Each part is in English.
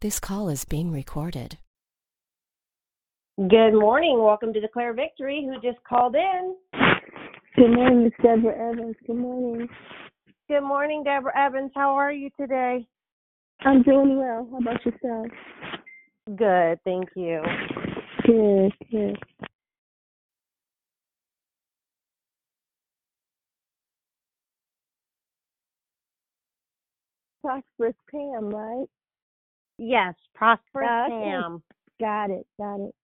This call is being recorded. Good morning. Welcome to Declare Victory. Who just called in? Good morning, Miss Deborah Evans. Good morning. Good morning, Deborah Evans. How are you today? I'm doing well. How about yourself? Good, thank you. Good, good. Prosperous Pam, right? Yes, prosperous Okay. Pam. Got it, got it.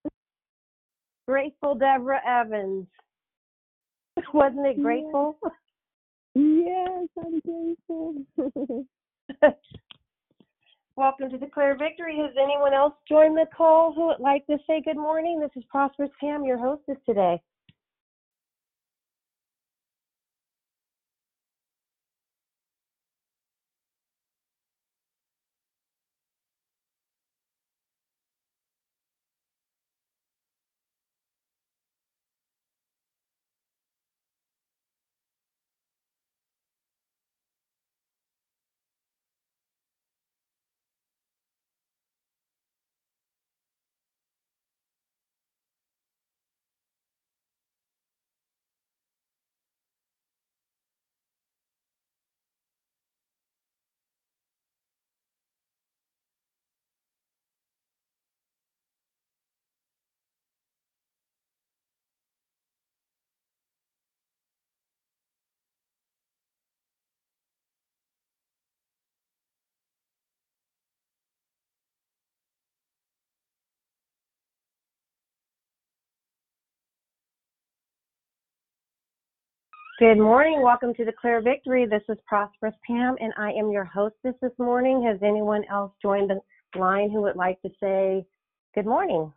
Grateful Deborah Evans. Wasn't it grateful? Yes, I'm grateful. Welcome to Declare Victory. Has anyone else joined the call who would like to say good morning? This is Prosperous Pam, your hostess today. Good morning. Welcome to Declare Victory. This is Prosperous Pam, and I am your hostess this morning. Has anyone else joined the line who would like to say good morning?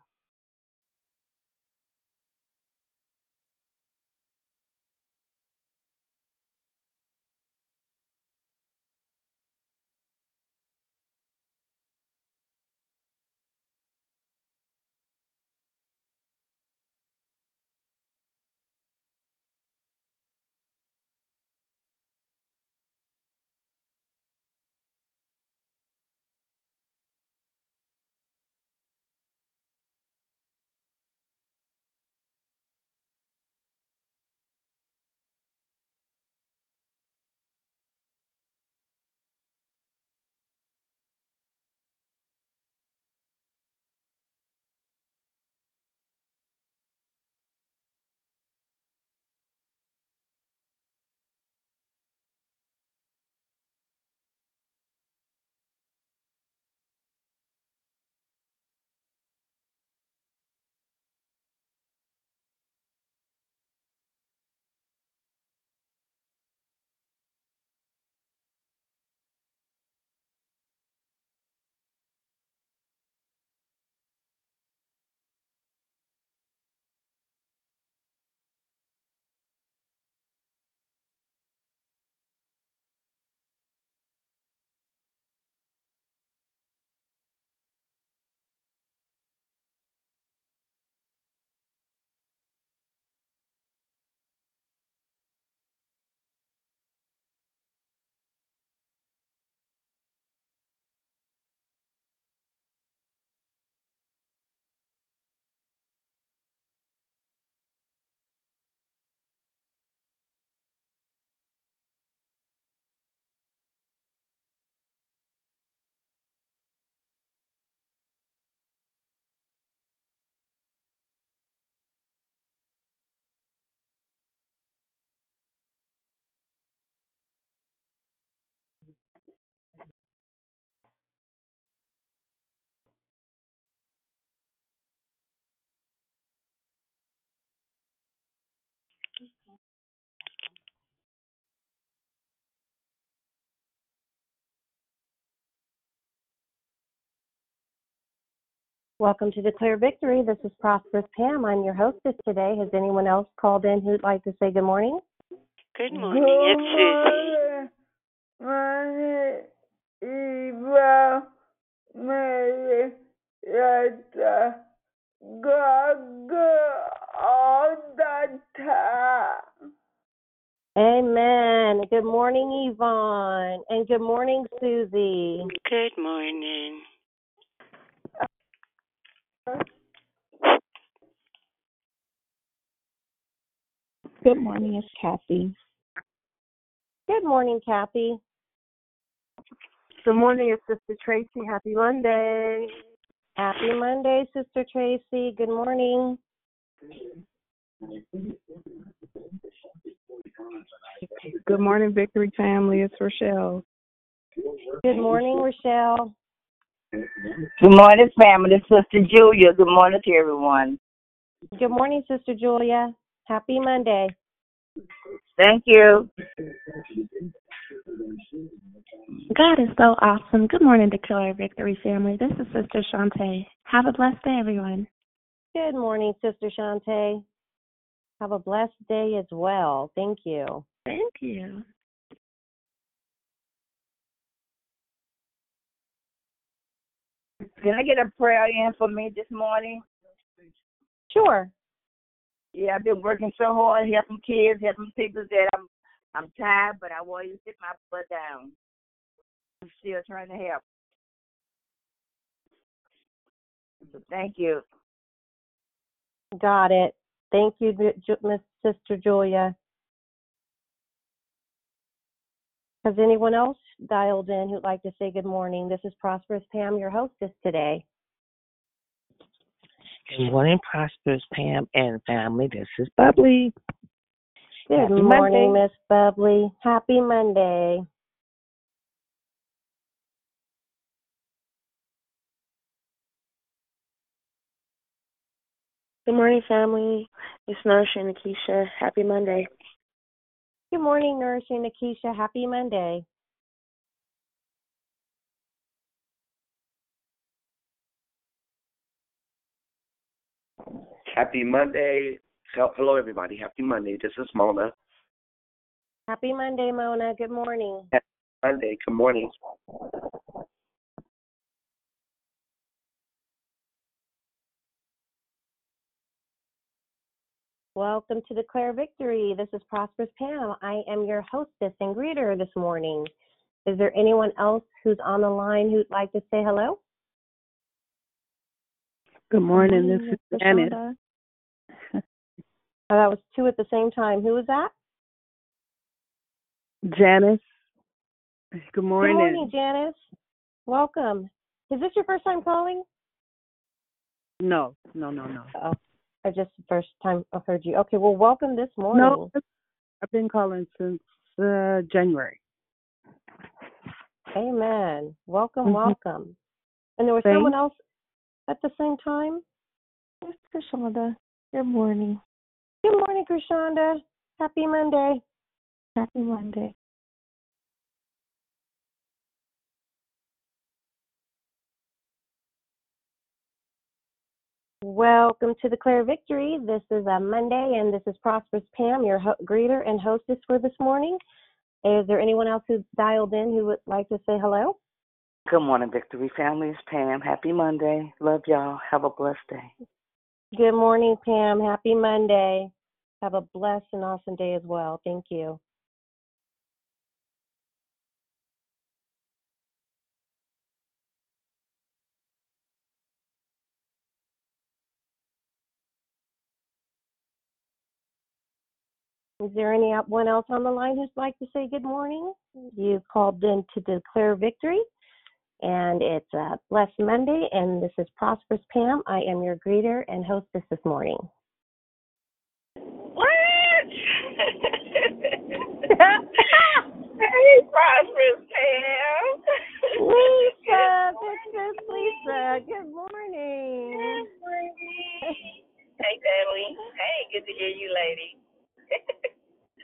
Welcome to Declare Victory. This is Prosperous Pam. I'm your hostess today. Has anyone else called in who'd like to say good morning? Good morning, it's Susie. Morning, Eva, Mary, Lata, Gaga, all the time. Amen. Good morning, Yvonne. And good morning, Susie. Good morning. Good morning, it's Kathy. Good morning, Kathy. Good morning, it's Sister Tracy. Happy Monday. Happy Monday, Sister Tracy. Good morning. Good morning, Victory family. It's Rochelle. Good morning, Rochelle. Good morning, family. This Sister Julia. Good morning to everyone. Good morning, Sister Julia. Happy Monday. Thank you. God is so awesome. Good morning, Declare Victory family. This is Sister Shantae. Have a blessed day, everyone. Good morning, Sister Shantae. Have a blessed day as well. Thank you. Thank you. Can I get a prayer in for me this morning? Sure. Yeah, I've been working so hard, helping kids, helping people that I'm I'm tired, but I want you to sit my butt down. I'm still trying to help. So thank you. Got it. Thank you, Miss Sister Julia. Has anyone else dialed in who'd like to say good morning? This is Prosperous Pam, your hostess today. Good morning, Prosperous Pam and family. This is Bubbly. Good Happy morning, Monday. Miss Bubbly. Happy Monday. Good morning, family. It's Nourishing Akeisha. Happy Monday. Good morning, Nourishing Nakisha. Happy Monday. Happy Monday. Hello, everybody. Happy Monday. This is Mona. Happy Monday, Mona. Good morning. Happy Monday. Good morning. Welcome to Declare Victory. This is Prosperous Pam. I am your hostess and greeter this morning. Is there anyone else who's on the line who'd like to say hello? Good morning, Good this is Janet. Oh, that was two at the same time. Who was that? Janice. Good morning. Good morning, Janice. Welcome. Is this your first time calling? No, no, no, no. Oh, I just the first time I've heard you. Okay, well, welcome this morning. No, I've been calling since uh, January. Amen. Welcome, Mhm. welcome. And there was Thanks. someone else at the same time? Miss Rashonda. Good morning. Good morning, Krishanda. Happy Monday. Happy Monday. Welcome to Declare Victory. This is a Monday, and this is Prosperous Pam, your ho- greeter and hostess for this morning. Is there anyone else who's dialed in who would like to say hello? Good morning, Victory family. It's Pam. Happy Monday. Love y'all. Have a blessed day. Good morning, Pam. Happy Monday. Have a blessed and awesome day as well. Thank you. Is there anyone uh, else on the line who'd like to say good morning? You've called in to declare victory, and it's a blessed Monday, and this is Prosperous Pam. I am your greeter and hostess this morning. What? hey, prosperous Pam. Lisa, this is Lisa. Good morning. Good morning. Hey, family. Hey, good to hear you, lady.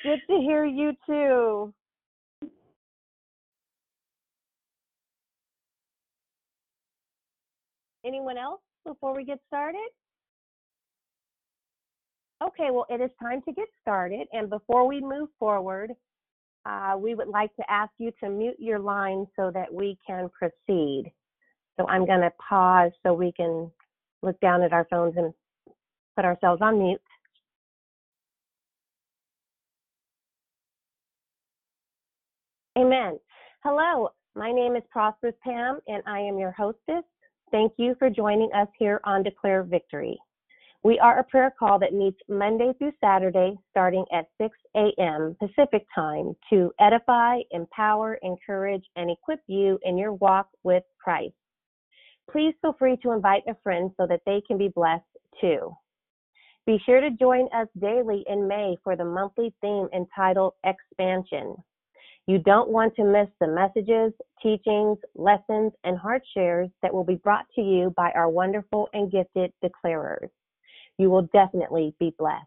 Good to hear you too. Anyone else before we get started? Okay, well, it is time to get started. And before we move forward, uh, we would like to ask you to mute your line so that we can proceed. So I'm going to pause so we can look down at our phones and put ourselves on mute. Amen. Hello, my name is Prosperous Pam, and I am your hostess. Thank you for joining us here on Declare Victory. We are a prayer call that meets Monday through Saturday starting at 6 a.m. Pacific time to edify, empower, encourage, and equip you in your walk with Christ. Please feel free to invite a friend so that they can be blessed too. Be sure to join us daily in May for the monthly theme entitled Expansion. You don't want to miss the messages, teachings, lessons, and heart shares that will be brought to you by our wonderful and gifted declarers. You will definitely be blessed.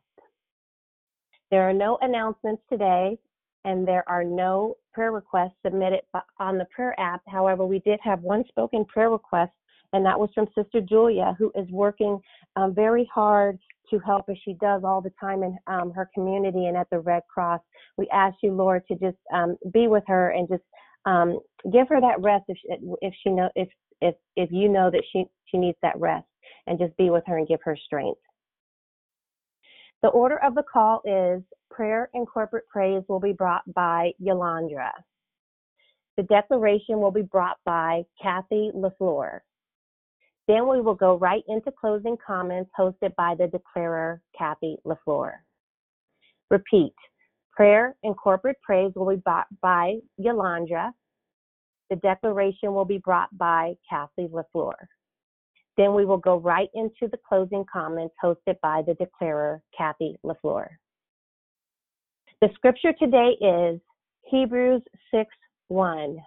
There are no announcements today, and there are no prayer requests submitted on the prayer app. However, we did have one spoken prayer request, and that was from Sister Julia, who is working um, very hard to help as she does all the time in um, her community and at the Red Cross. We ask you, Lord, to just um, be with her and just um, give her that rest if she, if she know if if if you know that she she needs that rest and just be with her and give her strength. The order of the call is prayer and corporate praise will be brought by Yolandra. The declaration will be brought by Kathy LaFleur. Then we will go right into closing comments hosted by the declarer, Kathy LaFleur. Repeat, prayer and corporate praise will be brought by Yolandra. The declaration will be brought by Kathy LaFleur. Then we will go right into the closing comments hosted by the declarer, Kathy LaFleur. The scripture today is Hebrews 6 1.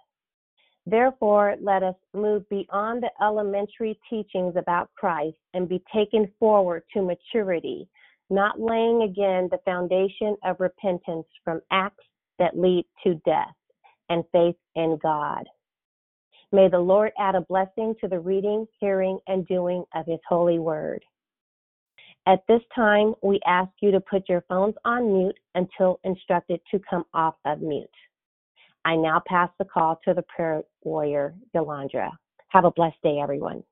Therefore, let us move beyond the elementary teachings about Christ and be taken forward to maturity, not laying again the foundation of repentance from acts that lead to death and faith in God. May the Lord add a blessing to the reading, hearing, and doing of his holy word. At this time, we ask you to put your phones on mute until instructed to come off of mute. I now pass the call to the prayer warrior, Yolandra. Have a blessed day, everyone.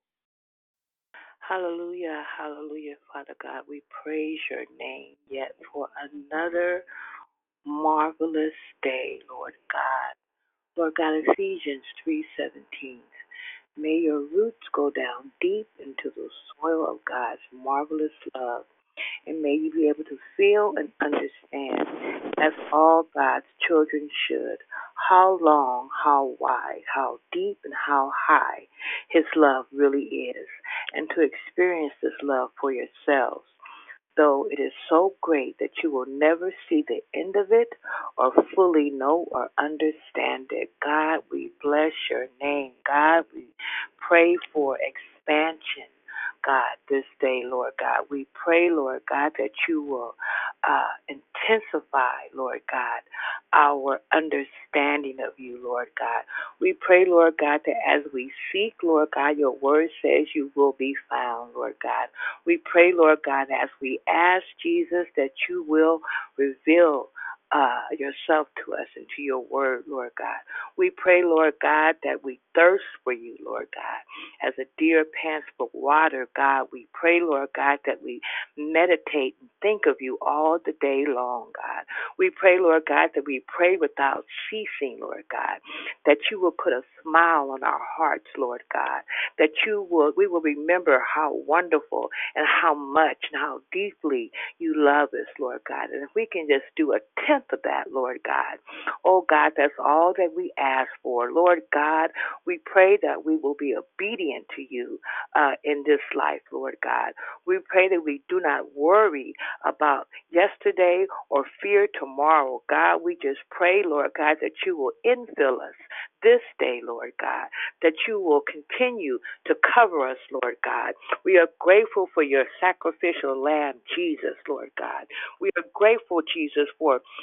Hallelujah, hallelujah, Father God. We praise your name yet for another marvelous day, Lord God. Lord God, Ephesians 3:17. May your roots go down deep into the soil of God's marvelous love and may you be able to feel and understand, as all God's children should, how long, how wide, how deep, and how high His love really is, and to experience this love for yourselves. Though it is so great that you will never see the end of it or fully know or understand it. God, we bless your name. God, we pray for expansion God, this day, Lord God. We pray, Lord God, that you will uh, intensify, Lord God, our understanding of you, Lord God. We pray, Lord God, that as we seek, Lord God, your word says you will be found, Lord God. We pray, Lord God, as we ask Jesus that you will reveal uh, yourself to us and to your word, Lord God. We pray, Lord God, that we thirst for you, Lord God, as a deer pants for water, God. We pray, Lord God, that we meditate and think of you all the day long, God. We pray, Lord God, that we pray without ceasing, Lord God, that you will put a smile on our hearts, Lord God, that you will, we will remember how wonderful and how much and how deeply you love us, Lord God. And if we can just do a of that, Lord God, oh God, that's all that we ask for. Lord God, we pray that we will be obedient to you uh, in this life, Lord God. We pray that we do not worry about yesterday or fear tomorrow. God, we just pray, Lord God, that you will infill us this day, Lord God, that you will continue to cover us, Lord God. We are grateful for your sacrificial lamb, Jesus, Lord God. We are grateful, Jesus, for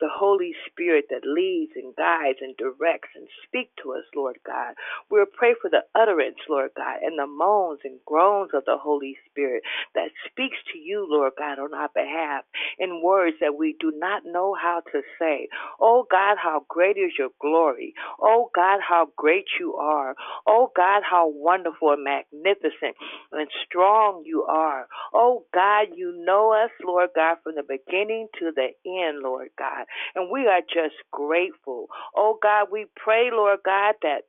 the Holy Spirit that leads and guides and directs and speak to us, Lord God. We'll pray for the utterance, Lord God, and the moans and groans of the Holy Spirit that speaks to you, Lord God, on our behalf in words that we do not know how to say. Oh God, how great is your glory. Oh God, how great you are. Oh God, how wonderful and magnificent and strong you are. Oh God, you know us, Lord God, from the beginning to the end, Lord God. And we are just grateful. Oh God, we pray, Lord God, that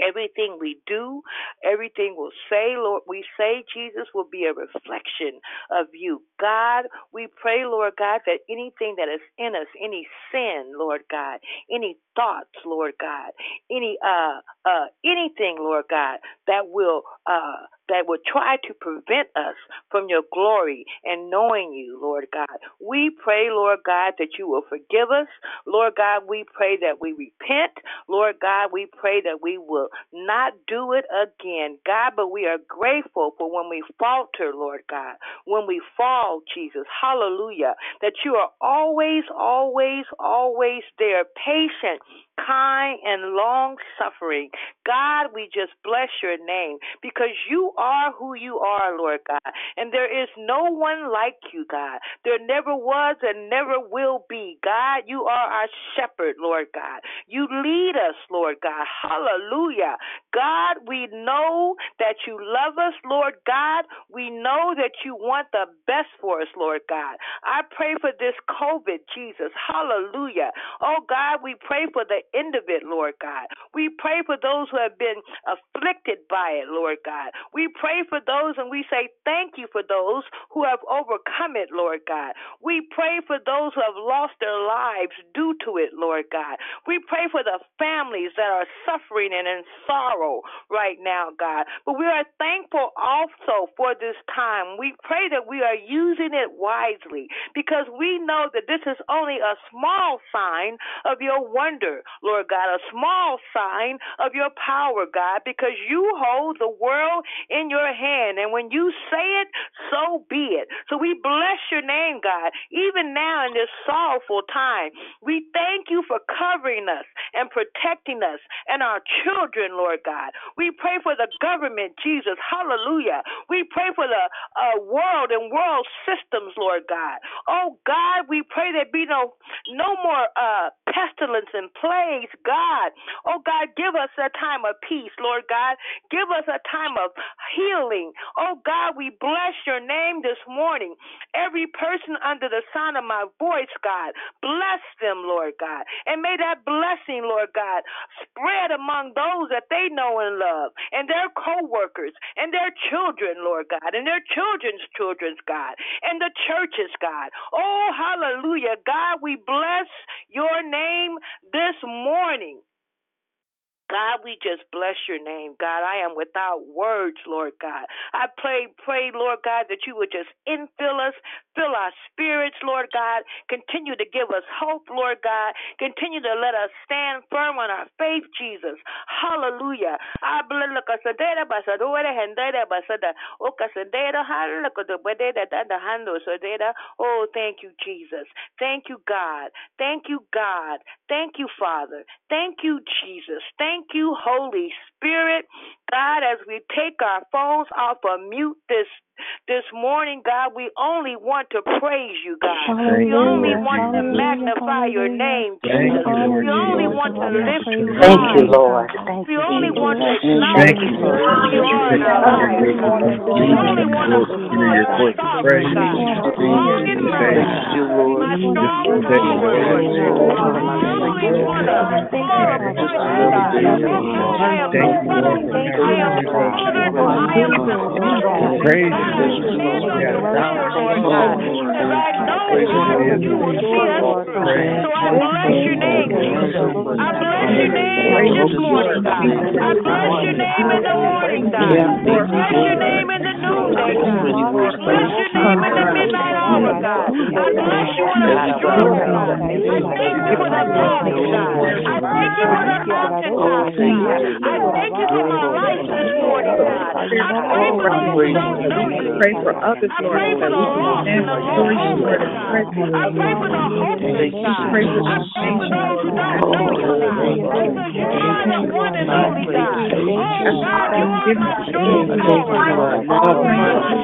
Everything we do, everything we'll say, Lord, we say, Jesus, will be a reflection of you. God, we pray, Lord God, that anything that is in us, any sin, Lord God, any thoughts, Lord God, any uh uh anything, Lord God, that will uh that would try to prevent us from your glory and knowing you, Lord God. We pray, Lord God, that you will forgive us. Lord God, we pray that we repent. Lord God, we pray that we will not do it again, God, but we are grateful for when we falter, Lord God, when we fall, Jesus. Hallelujah. That you are always, always, always there, patient, kind, and long suffering. God, we just bless your name because you are who you are, Lord God. And there is no one like you, God. There never was and never will be. God, you are our shepherd, Lord God. You lead us, Lord God. Hallelujah. God, we know that you love us, Lord God. We know that you want the best for us, Lord God. I pray for this COVID, Jesus. Hallelujah. Oh, God, we pray for the end of it, Lord God. We pray for those who have been afflicted by it, Lord God. We pray for those and we say thank you for those who have overcome it, Lord God. We pray for those who have lost their lives due to it, Lord God. We pray for the families that are suffering and in sorrow right now, God. But we are thankful also for this time. We pray that we are using it wisely because we know that this is only a small sign of your wonder, Lord God, a small sign of your power, God, because you hold the world in your hand. And when you say it, so be it. So we bless your name, God, even now in this sorrowful time. We thank you for covering us and protecting us and our children, Lord God. We pray for the government, Jesus. Hallelujah. We pray for the uh, world and world systems, Lord God. Oh God, we pray there be no no more uh, pestilence and plagues, God. Oh God, give us a time of peace, Lord God. Give us a time of healing. Oh God, we bless your name this morning. Every person under the sound of my voice, God, bless them, Lord God. And may that blessing, Lord God, spread among those that they know and love, and their co workers, and their children, Lord God, and their children's children's God, and the churches, God. Oh, hallelujah. God, we bless your name this morning. God, we just bless your name. God, I am without words, Lord God. I pray, pray, Lord God, that you would just infill us, fill our spirits, Lord God. Continue to give us hope, Lord God. Continue to let us stand firm on our faith, Jesus. Hallelujah. Oh, thank you, Jesus. Thank you, God. Thank you, God. Thank you, Father. Thank you, Jesus. Thank Thank you, Holy Spirit. God, as we take our phones off of mute this this morning, God, we only want to praise you, God. Thank we only want to magnify your name, Jesus. you, we only want to lift you Thank you. Lord. Thank We you, only want to Thank acknowledge you, Lord. you are in our lives. We only want to call you God. Long and strong. Thank you, Lord. My strong tower, Lord God. We only want to call you, God. Oh, I am Thank you, Lord, for I am bothered. I am bothered. Praise God, I you, stand on Lord. your word, Lord God. Because I know that you will see us through. So I bless your name, Jesus. I bless your name this morning, God. I bless your name in the morning, God. We bless your name in the noonday, God. Bless your name in the midnight hour, God. I bless you strong, God. I thank you for the knowledge. I thank you for the mountaintops, God. I thank you for life God. I pray for you. Pray for others, pray for the the the God. I pray for you, God. The. Oh, Lord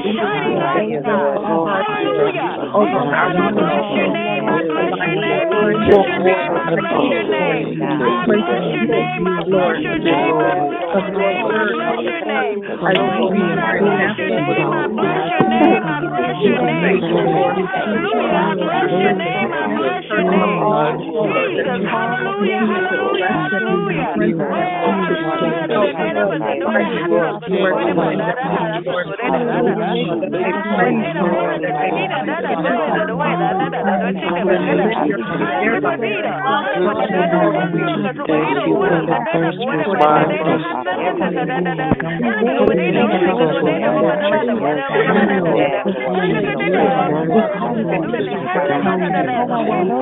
your name. Jesus, hallelujah, hallelujah, hallelujah. Thank you.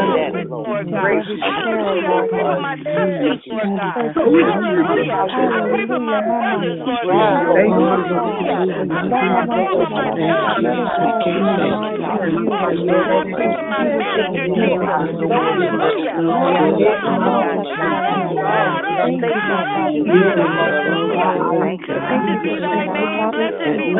my strong tower, God. Oh, you are my shining light, God. Hallelujah. Oh, God, I bless your name. I bless your name.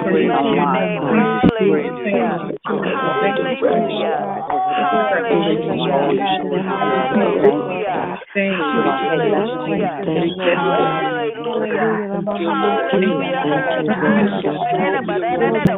bless your name. I bless your name. I bless your name. I bless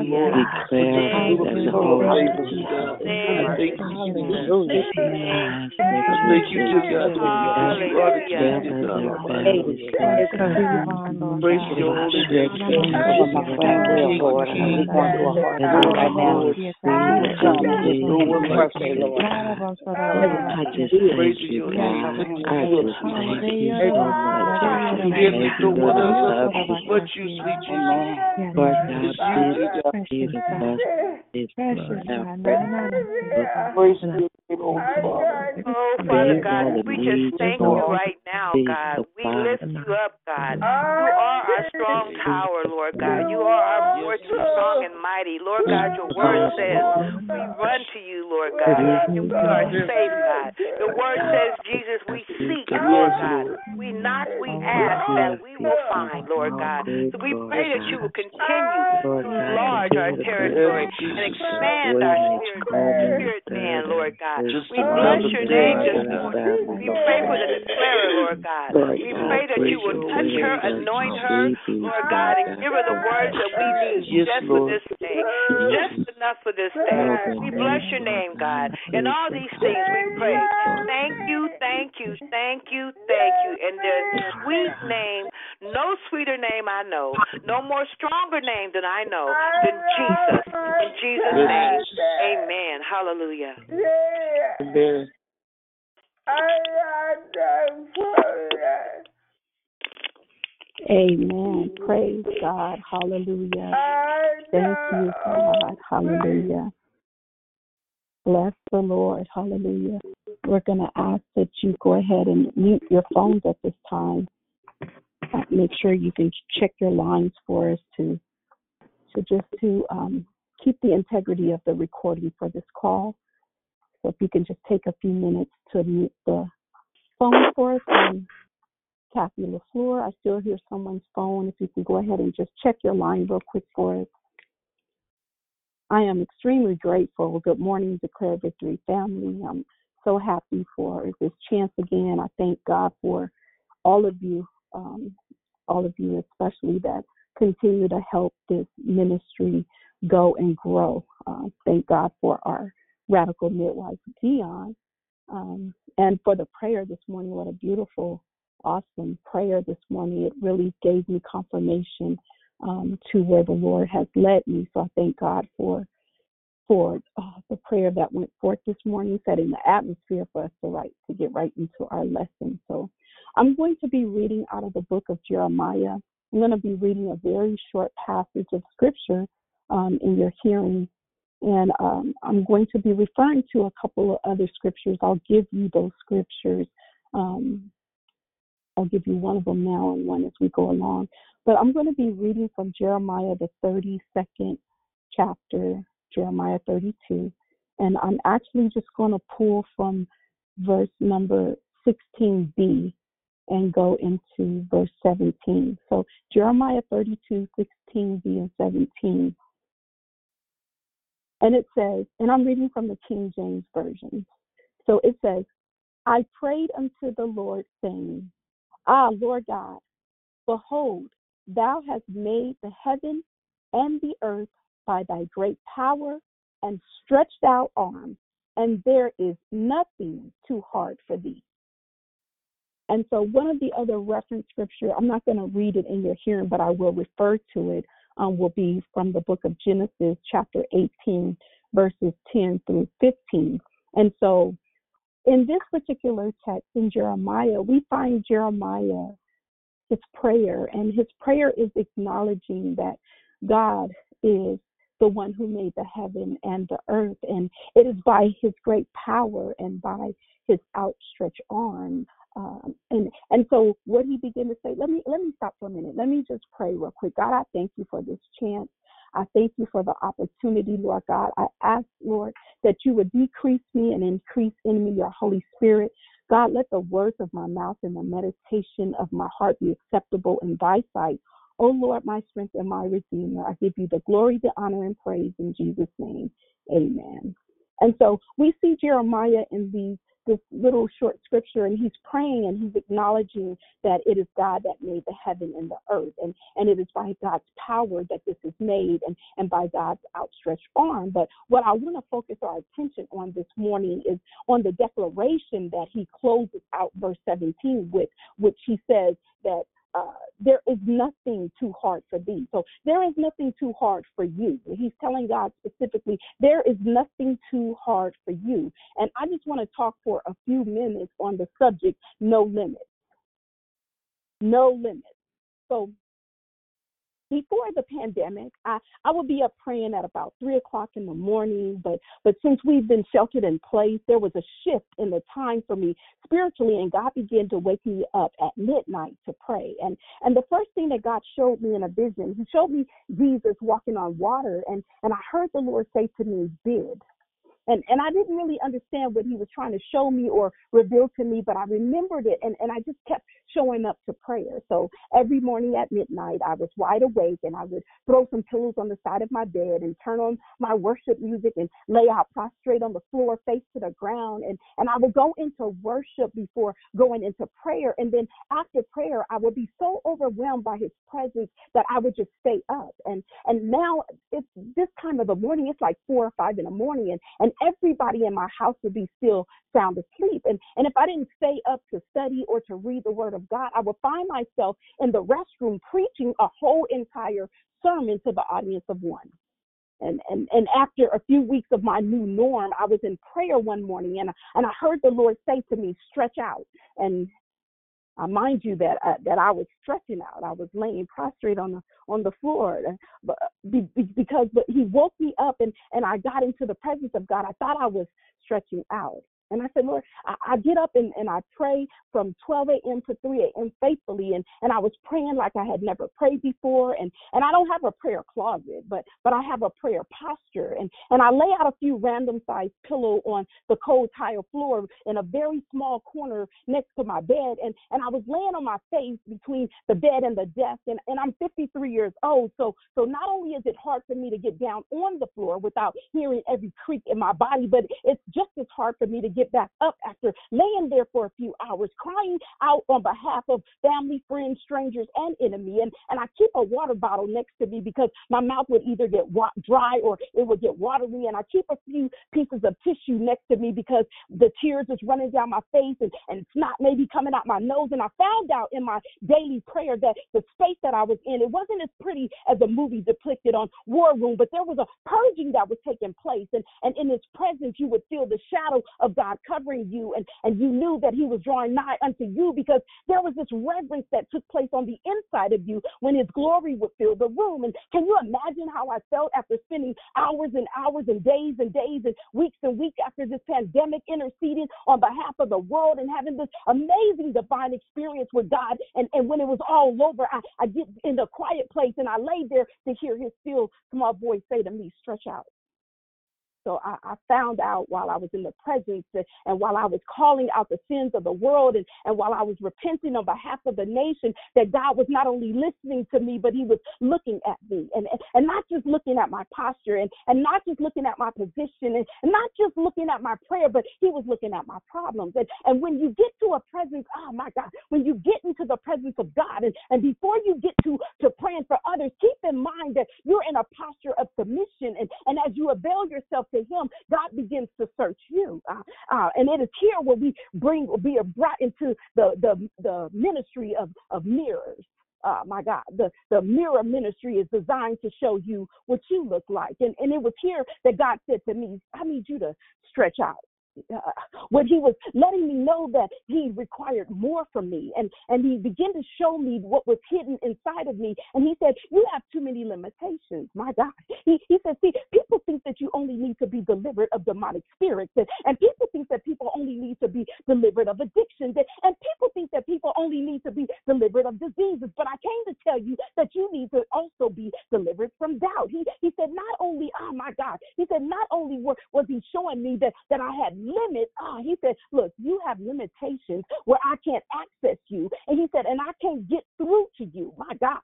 I bless your name. I bless your name. I bless your name. I bless your name. I bless your name. Hallelujah. I bless your name. I bless your name. Jesus. Hallelujah. Hallelujah. Hallelujah, Lord Oh, Father God, we just thank you right now, God. We lift you up, God. You are our strong tower, Lord God. You are our fortress, strong and mighty. Lord God, your word says we run to you, Lord God, and we are safe, God. Your word says, Jesus, we seek, Lord God. We knock, we ask, that we will find, Lord God. So we pray that you will continue to enlarge our territory and expand our spirit, spirit man, Lord God. We bless your name just we pray for the declarer, Lord God. We pray that you will touch her, anoint her, Lord God, and give her the words that we need just for this day. Just enough for this day. We bless your name, God. In all these things we pray. Thank you, thank you, thank you, thank you. And the sweet name, no sweeter name I know, no more stronger name than I know than Jesus. In Jesus' name, amen. Hallelujah. Amen. Amen. Praise God. Hallelujah. Thank you, God. Hallelujah. Bless the Lord. Hallelujah. We're going to ask that you go ahead and mute your phones at this time. Uh, make sure you can check your lines for us to to just to um, keep the integrity of the recording for this call. So if you can just take a few minutes to mute the phone for us? Um, Kathy LaFleur, I still hear someone's phone. If you can go ahead and just check your line real quick for us. I am extremely grateful. Good morning, Declare Victory family. I'm so happy for this chance again. I thank God for all of you, um, all of you especially that continue to help this ministry go and grow. Uh, thank God for our radical midwife, Dion, um, and for the prayer this morning. What a beautiful, awesome prayer this morning. It really gave me confirmation um, to where the Lord has led me. So I thank God for for uh, the prayer that went forth this morning, setting the atmosphere for us to right to get right into our lesson. So I'm going to be reading out of the book of Jeremiah. I'm going to be reading a very short passage of scripture um, in your hearing. And um, I'm going to be referring to a couple of other scriptures. I'll give you those scriptures. Um, I'll give you one of them now and one as we go along. But I'm going to be reading from Jeremiah, the 32nd chapter, Jeremiah 32. And I'm actually just going to pull from verse number 16b and go into verse 17. So Jeremiah 32, 16b and 17. And it says, and I'm reading from the King James Version. So it says, I prayed unto the Lord, saying, Ah, Lord God, behold, thou hast made the heaven and the earth by thy great power and stretched out arm, and there is nothing too hard for thee. And so, one of the other reference scripture, I'm not going to read it in your hearing, but I will refer to it, um, will be from the book of Genesis, chapter 18, verses 10 through 15. And so, in this particular text in Jeremiah, we find Jeremiah, his prayer, and his prayer is acknowledging that God is the one who made the heaven and the earth. And it is by his great power and by his outstretched arm. Um, and and so what he began to say, let me let me stop for a minute. Let me just pray real quick. God, I thank you for this chance. I thank you for the opportunity, Lord God. I ask, Lord, that you would decrease me and increase in me your Holy Spirit. God, let the words of my mouth and the meditation of my heart be acceptable in thy sight. O oh Lord, my strength and my redeemer, I give you the glory, the honor, and praise in Jesus' name. Amen. And so we see Jeremiah in these this little short scripture and he's praying and he's acknowledging that it is God that made the heaven and the earth and and it is by God's power that this is made and and by God's outstretched arm. But what I want to focus our attention on this morning is on the declaration that he closes out verse 17 with which he says that uh, there is nothing too hard for thee. So there is nothing too hard for you. He's telling God specifically, there is nothing too hard for you. And I just want to talk for a few minutes on the subject, no limits. No limits. So before the pandemic, I, I would be up praying at about three o'clock in the morning. But but since we've been sheltered in place, there was a shift in the time for me spiritually, and God began to wake me up at midnight to pray. And and the first thing that God showed me in a vision, He showed me Jesus walking on water, and and I heard the Lord say to me, "Bid." And and I didn't really understand what he was trying to show me or reveal to me, but I remembered it, and and I just kept showing up to prayer. So every morning at midnight, I was wide awake, and I would throw some pillows on the side of my bed and turn on my worship music and lay out prostrate on the floor, face to the ground, and and I would go into worship before going into prayer, and then after prayer, I would be so overwhelmed by His presence that I would just stay up, and and now it's this time of the morning, it's like four or five in the morning, and and everybody in my house would be still sound asleep. And, and if I didn't stay up to study or to read the word of God, I would find myself in the restroom preaching a whole entire sermon to the audience of one. And, and and after a few weeks of my new norm, I was in prayer one morning and and I heard the Lord say to me, "Stretch out." And Mind you that uh, that I was stretching out. I was laying prostrate on the on the floor, but be, because but He woke me up and and I got into the presence of God. I thought I was stretching out, And I said, Lord, I, I get up and, and I pray from 12 a.m. to 3 a.m. faithfully. And, and I was praying like I had never prayed before. And, and I don't have a prayer closet, but, but I have a prayer posture. And, and I lay out a few random sized pillow on the cold tile floor in a very small corner next to my bed. And, and I was laying on my face between the bed and the desk. And, and I'm 53 years old. So, so not only is it hard for me to get down on the floor without hearing every creak in my body, but it's just as hard for me to get back up after laying there for a few hours, crying out on behalf of family, friends, strangers, and enemy. And, and I keep a water bottle next to me because my mouth would either get wa- dry or it would get watery. And I keep a few pieces of tissue next to me because the tears is running down my face and, and snot maybe coming out my nose. And I found out in my daily prayer that the space that I was in, it wasn't as pretty as a movie depicted on War Room, but there was a purging that was taking place. And, and in his presence, you would feel the shadow of God covering you. And, and you knew that he was drawing nigh unto you because there was this reverence that took place on the inside of you when his glory would fill the room. And can you imagine how I felt after spending hours and hours and days and days and weeks and weeks after this pandemic interceding on behalf of the world and having this amazing divine experience with God? And, and when it was all over, I, I get in the quiet place and I lay there to hear his still small voice say to me, stretch out. So I, I, found out while I was in the presence and, and, while I was calling out the sins of the world and, and while I was repenting on behalf of the nation that God was not only listening to me, but he was looking at me and, and not just looking at my posture and, and not just looking at my position and, and not just looking at my prayer, but he was looking at my problems. And, and when you get to a presence, oh my God, when you get into the presence of God and, and before you get to, to praying for others, keep in mind that you're in a posture of submission. And, and as you avail yourself to Him, God begins to search you. Uh, uh, and it is here where we bring, we are brought into the the, the ministry of of mirrors. Uh, my God, the, the mirror ministry is designed to show you what you look like. And, and it was here that God said to me, I need you to stretch out when he was letting me know that he required more from me. And and he began to show me what was hidden inside of me. And he said you have too many limitations my god. He, he said see people think that you only need to be delivered of demonic spirits and, and people think that people only need to be delivered of addictions and, and people think that people only need to be delivered of diseases. But i came to tell you that you need to also be delivered from doubt. He he said not only oh my god. He said not only were, was he showing me that that i had limits. Ah, he said, look, you have limitations where I can't access you. And he said, and I can't get through to you. My God.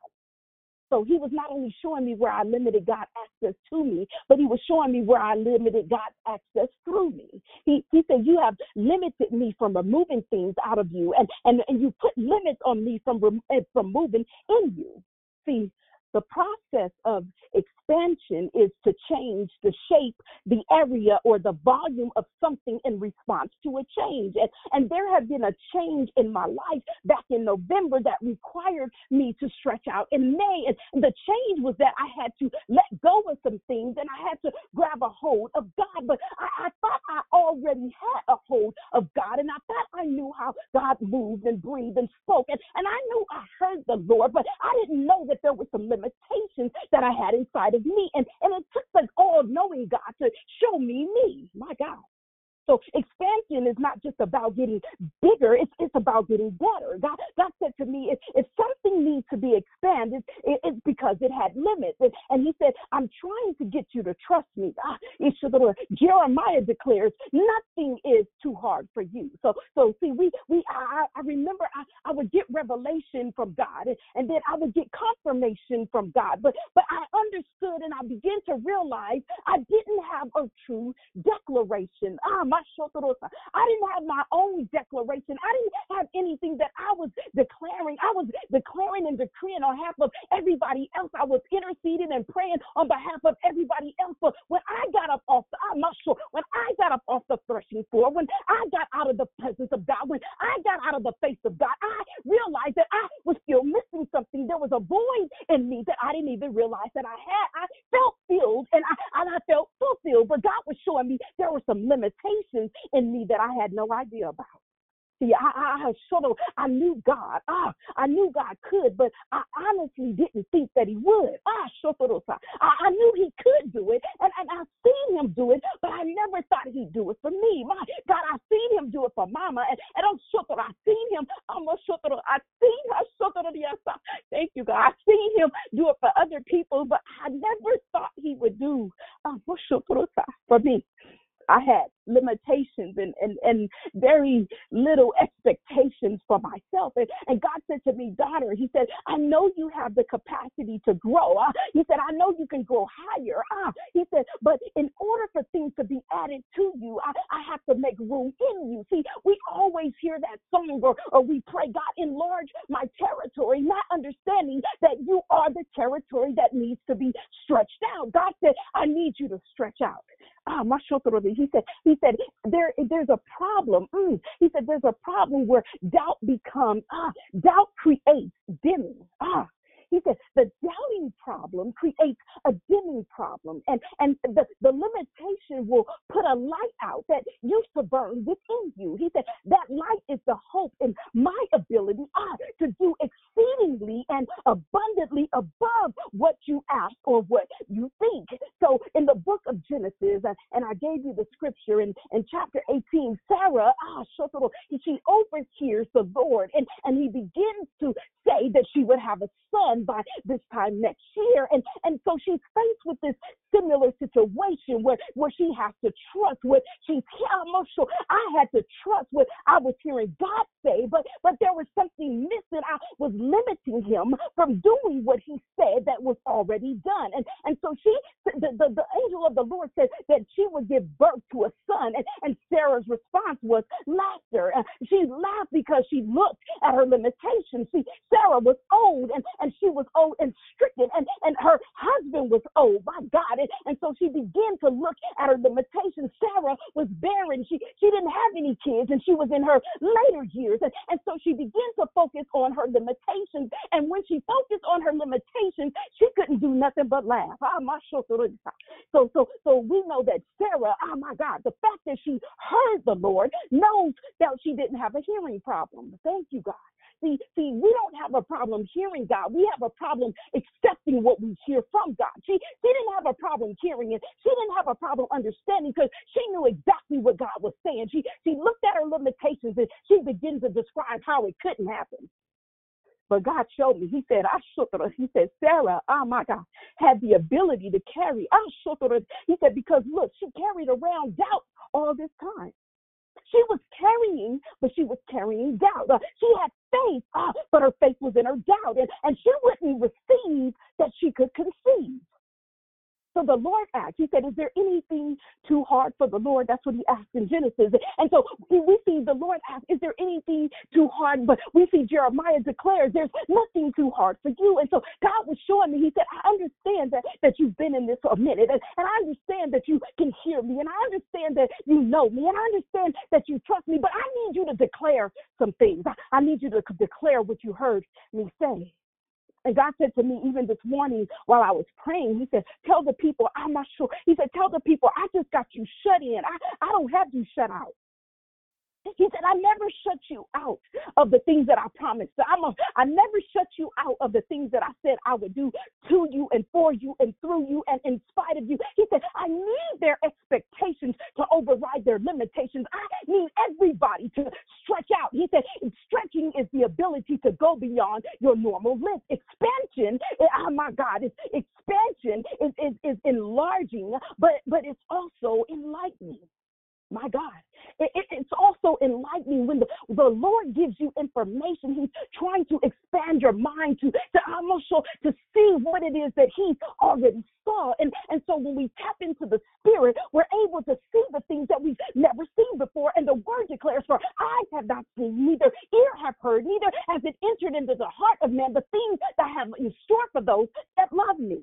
So he was not only showing me where I limited God access to me, but he was showing me where I limited God's access through me. He, he said, You have limited me from removing things out of you, and, and, and you put limits on me from, eh, from moving in you. See, the process of expansion is to change the shape, the area, or the volume of something in response to a change. And, and there had been a change in my life back in November that required me to stretch out in May. And the change was that I had to let go of some things and I had to grab a hold of God. But I, I thought I already had a hold of God and I thought I knew how God moved and breathed and spoke. And, and I knew I heard the Lord, but I didn't know that there was some limitations that I had inside of me. And, and it took the all knowing God to show me me. My God. So expansion is not just about getting bigger, it's, it's about getting better. God, God said to me, if, if something needs to be expanded, it, it's because it had limits. And, and he said, I'm trying to get you to trust me. Ah, Jeremiah declares, nothing is too hard for you. So, so see, we, we, I, I remember I, I would get revelation from God and, and then I would get confirmation from God. But, but I understood and I began to realize I didn't have a true declaration. Ah, my I didn't have my own declaration. I didn't have anything that I was declaring. I was declaring and decreeing on behalf of everybody else. I was interceding and praying on behalf of everybody else. But when I got up off the, I'm not sure, when I got up off the threshing floor, when I got out of the presence of God, when I got out of the face of God, I realized that I was still missing something. There was a void in me that I didn't even realize that I had. I felt filled and I, and I felt fulfilled, but God was showing me there were some limitations in me that I had no idea about. See, I, I, sort of, I knew God. Ah, I knew God could, but I honestly didn't think that He would. Ah, I, I knew He could do it, and, and I've seen Him do it, but I never thought He'd do it for me. My God, I've seen Him do it for Mama, and, and I'm that I've seen Him. I'm sure that I've seen her. Thank you, God. I've seen Him do it for other people, but I never thought He would do uh, for me. I had limitations and, and, and very little expectations for myself. And, and God said to me, daughter, he said, I know you have the capacity to grow. Uh, he said, I know you can grow higher. Uh, he said, but in order for things to be added to you, I, I have to make room in you. See, we always hear that song or, or we pray, God, enlarge my territory, not understanding that you are the territory that needs to be stretched out. God said, I need you to stretch out. Ah, he said, he said, there, there's a problem. Mm. He said, there's a problem where doubt becomes, ah, doubt creates dimming. Ah, he said the doubting problem creates a dimming problem, and and the, the limitation will put a light out that used to burn within you. He said that light is the hope in my ability ah, to do and abundantly above what you ask or what you think. So in the book of Genesis, uh, and I gave you the scripture in, in chapter 18, Sarah, ah, she overhears the Lord, and, and he begins to say that she would have a son by this time next year. And, and so she's faced with this similar situation where, where she has to trust what she's emotional. I had to trust what I was hearing God say, but but there was something missing. I was limiting him from doing what he said that was already done. And and so she the, the, the angel of the Lord said that she would give birth to a son. And, and Sarah's response was laughter. Uh, she laughed because she looked at her limitations. See, Sarah was old and, and she was old and stricken, and, and her husband was old. My God. And, and so she began to look at her limitations. Sarah was barren. She she didn't have any kids and she was in her later years. And, and so she began to focus on her limitations. And when she focused on her limitations, she couldn't do nothing but laugh. Ah, so so so we know that Sarah, oh my God, the fact that she heard the Lord knows that she didn't have a hearing problem. Thank you, God. See, see, we don't have a problem hearing God. We have a problem accepting what we hear from God. She, she didn't have a problem hearing it. She didn't have a problem understanding because she knew exactly what God was saying. She, she looked at her limitations and she begins to describe how it couldn't happen. But God showed me. He said, I shook her. He said, Sarah, oh my God, had the ability to carry. I shook her. He said, because look, she carried around doubt all this time. She was carrying, but she was carrying doubt. Uh, she had faith, uh, but her faith was in her doubt, and, and she wouldn't receive that she could conceive. So the Lord asked, He said, Is there anything too hard for the Lord? That's what He asked in Genesis. And so we see the Lord ask, Is there anything too hard? But we see Jeremiah declares, There's nothing too hard for you. And so God was showing me, He said, I understand that, that you've been in this for a minute, and, and I understand that you can hear me, and I understand that you know me, and I understand that you trust me, but I need you to declare some things. I, I need you to declare what you heard me say. And God said to me even this morning while I was praying, He said, Tell the people, I'm not sure. He said, Tell the people, I just got you shut in. I, I don't have you shut out. He said, I never shut you out of the things that I promised. I'm a, I never shut you out of the things that I said I would do to you and for you and through you and in spite of you. He said, I need their expectations to override their limitations. I need everybody to stretch out. He said, is the ability to go beyond your normal length. Expansion, oh my God, it's, expansion is, is, is enlarging, but, but it's also enlightening. My God. It, it, it's also enlightening when the, the Lord gives you information. He's trying to expand your mind to, to almost show, to see what it is that He already saw. And, and so when we tap into the Spirit, we're able to see the things that we've never seen before. And the Word declares, For eyes have not seen, neither ear have heard, neither has it entered into the heart of man the things that have in store for those that love me.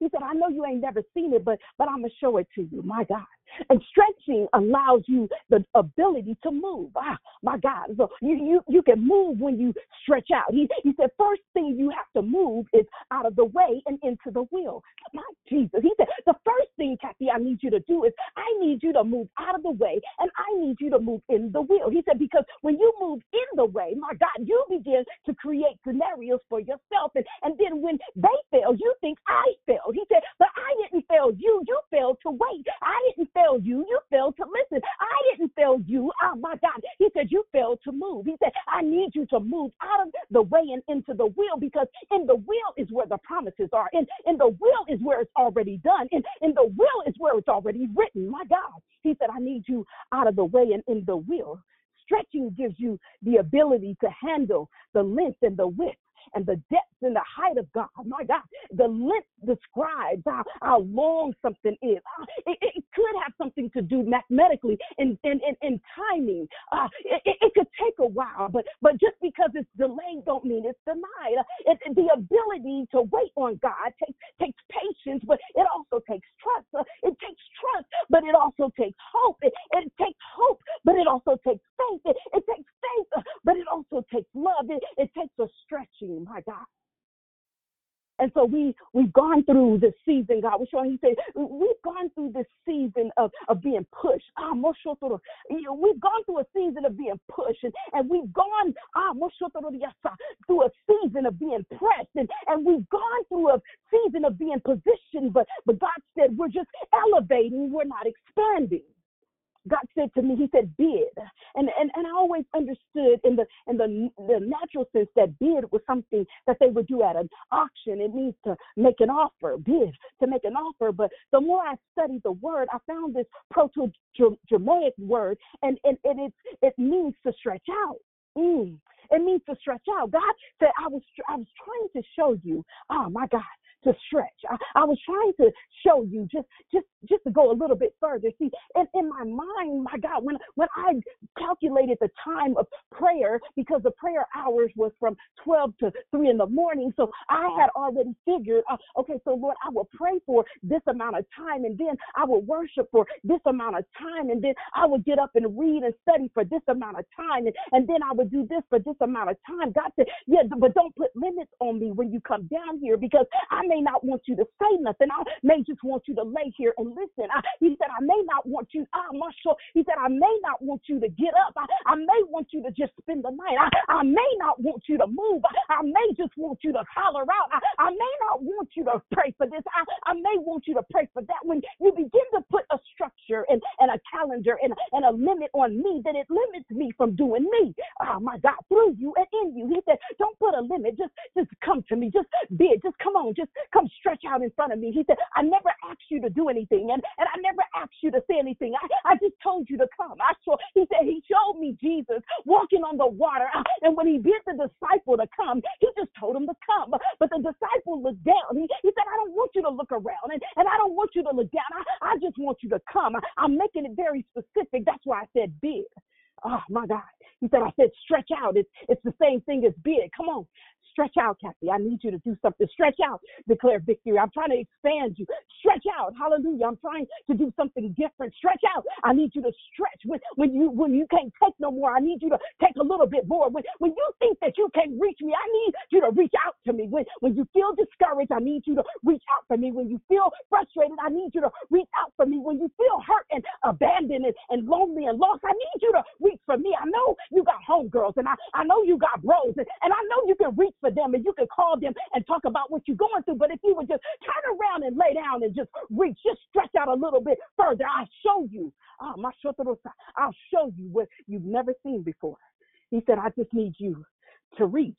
He said, I know you ain't never seen it, but but I'm gonna show it to you. My God. And stretching allows you the ability to move. Ah, my God. So you, you, you can move when you stretch out. He, he said, first thing you have to move is out of the way and into the will. My Jesus. He said, the first thing, Kathy, I need you to do is I need you to move out of the way and I need you to move in the will. He said, because when you move in the way, my God, you begin to create scenarios for yourself. And, and then when they fail, you think I failed. He said, but I didn't fail you. You failed to wait. I didn't fail you. You failed to listen. I didn't fail you. Oh my God. He said, you failed to move. He said, I need you to move out of the way and into the will because in the will is where the promises are. In, in the will is where it's already done. In, in the will is where it's already written. My God. He said, I need you out of the way and in the will. Stretching gives you the ability to handle the length and the width and the depth and the height of God. My God, the length describes how, how long something is. Uh, it, it, could have something to do mathematically in, in, in, in timing. Uh, it, it, could take a while, but but just because it's delayed don't mean it's denied. It, the ability to wait on God takes takes patience, but it also takes trust. It takes trust, but it also takes hope. It, it takes hope, but it also takes faith. It, it takes faith, but it also takes love. It, it takes a stretching. My God. And so we we've gone through this season, God. We're showing he said we've gone through this season of, of being pushed. Ah, we've gone through a season of being pushed and, and we've gone ah, through a season of being pressed and, and we've gone through a season of being positioned, but but God said we're just elevating, we're not expanding. God said to me, He said bid. And and, and I always understood in the in the the natural sense that bid was something that they would do at an auction. It means to make an offer, bid, to make an offer. But the more I studied the word, I found this proto Germanic word, and, and, and it, it means to stretch out. Mm. It means to stretch out. God said, I was I was trying to show you, oh my God, to stretch. I, I, was trying to show you just just just to go a little bit further. See, in, in my mind, my God, when when I calculated the time of prayer, because the prayer hours was from 12 to 3 in the morning, so I had already figured, uh, okay, so Lord, I will pray for this amount of time, and then I will worship for this amount of time, and then I would get up and read and study for this amount of time, and, and then I would do this for this amount of time. God said, yeah, but don't put limits on me when you come down here because I may not want you to say nothing. I may just want you to lay here and listen. I, he said, I may not want you, ah, Marshall. He said, I may not want you to get up. I, I may want you to just spend the night. I, I may not want you to move. I, I may just want you to holler out. I, I may not want you to pray for this. I, I may want you to pray for that. When you begin to put a structure and, and a calendar and, and a limit on me, then it limits me from doing me. Oh my God, through you and in you. He said, Don't put a limit. Just just come to me. Just be it. Just come on. Just come stretch out in front of me. He said, I never asked you to do anything, and, and I never asked you to say anything. I, I just told you to come. I saw, he said, He showed me Jesus walking on the water. Uh, and when he bid the disciple to come, he just told him to come. But the disciple looked down. He, he said, I don't want you to look around, and, and I don't want you to look down. I, I just want you to come. I, I'm making it very specific. That's why I said bid. Oh my God. He said, I said stretch out. It's it's the same thing as bid. Come on. Stretch out, Kathy. I need you to do something. Stretch out, declare victory. I'm trying to expand you. Stretch out. Hallelujah. I'm trying to do something different. Stretch out. I need you to stretch. When, when you when you can't take no more, I need you to take a little bit more. When when you think that you can't reach me, I need you to reach out to me. When when you feel discouraged, I need you to reach out for me. When you feel frustrated, I need you to reach out for me. When you feel hurt and abandoned and, and lonely and lost, I need you to reach for me. I know you got homegirls and I, I know you got bros and, and I know you can reach for them and you can call them and talk about what you're going through. But if you would just turn around and lay down and just reach, just stretch out a little bit further, I'll show you. Ah, my I'll show you what you've never seen before. He said, I just need you to reach.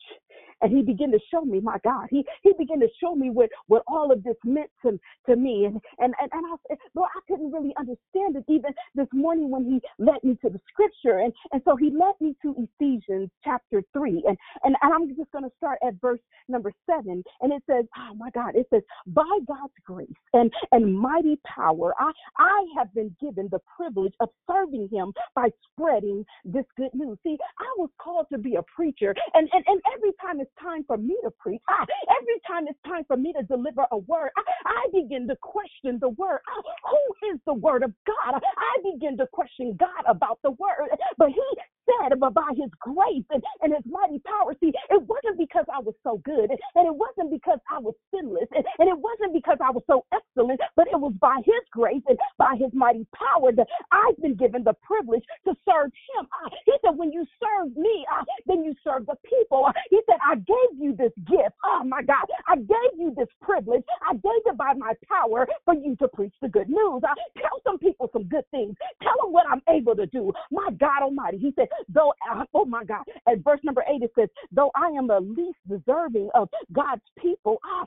And he began to show me, my God, he he began to show me what, what all of this meant to, to me. And and and, and I said, Lord, I couldn't really understand it even this morning when he led me to the scripture. And and so he led me to Ephesians chapter three. And and, and I'm just gonna start at verse number seven. And it says, Oh my God, it says, By God's grace and, and mighty power, I I have been given the privilege of serving him by spreading this good news. See, I was called to be a preacher, and, and, and every time it's time for me to preach, I, every time it's time for me to deliver a word, I, I begin to question the word. I, who is the word of God? I begin to question God about the word. But he said, but by his grace and, and his mighty power, see, it wasn't because I was so good, and it wasn't because I was sinless, and, and it wasn't because I was so excellent, but it was by his grace and by his mighty power that I've been given the privilege to serve him. Uh, he said, when you serve me, uh, then you serve the people. He said, I gave you this gift. Oh my God, I gave you this privilege. I gave it by my power for you to preach the good news. Uh, tell some people some good things. Tell them what I'm able to do. My God Almighty. He said, though, uh, oh my God, at verse number eight, it says, though I am the least deserving of God's people, ah,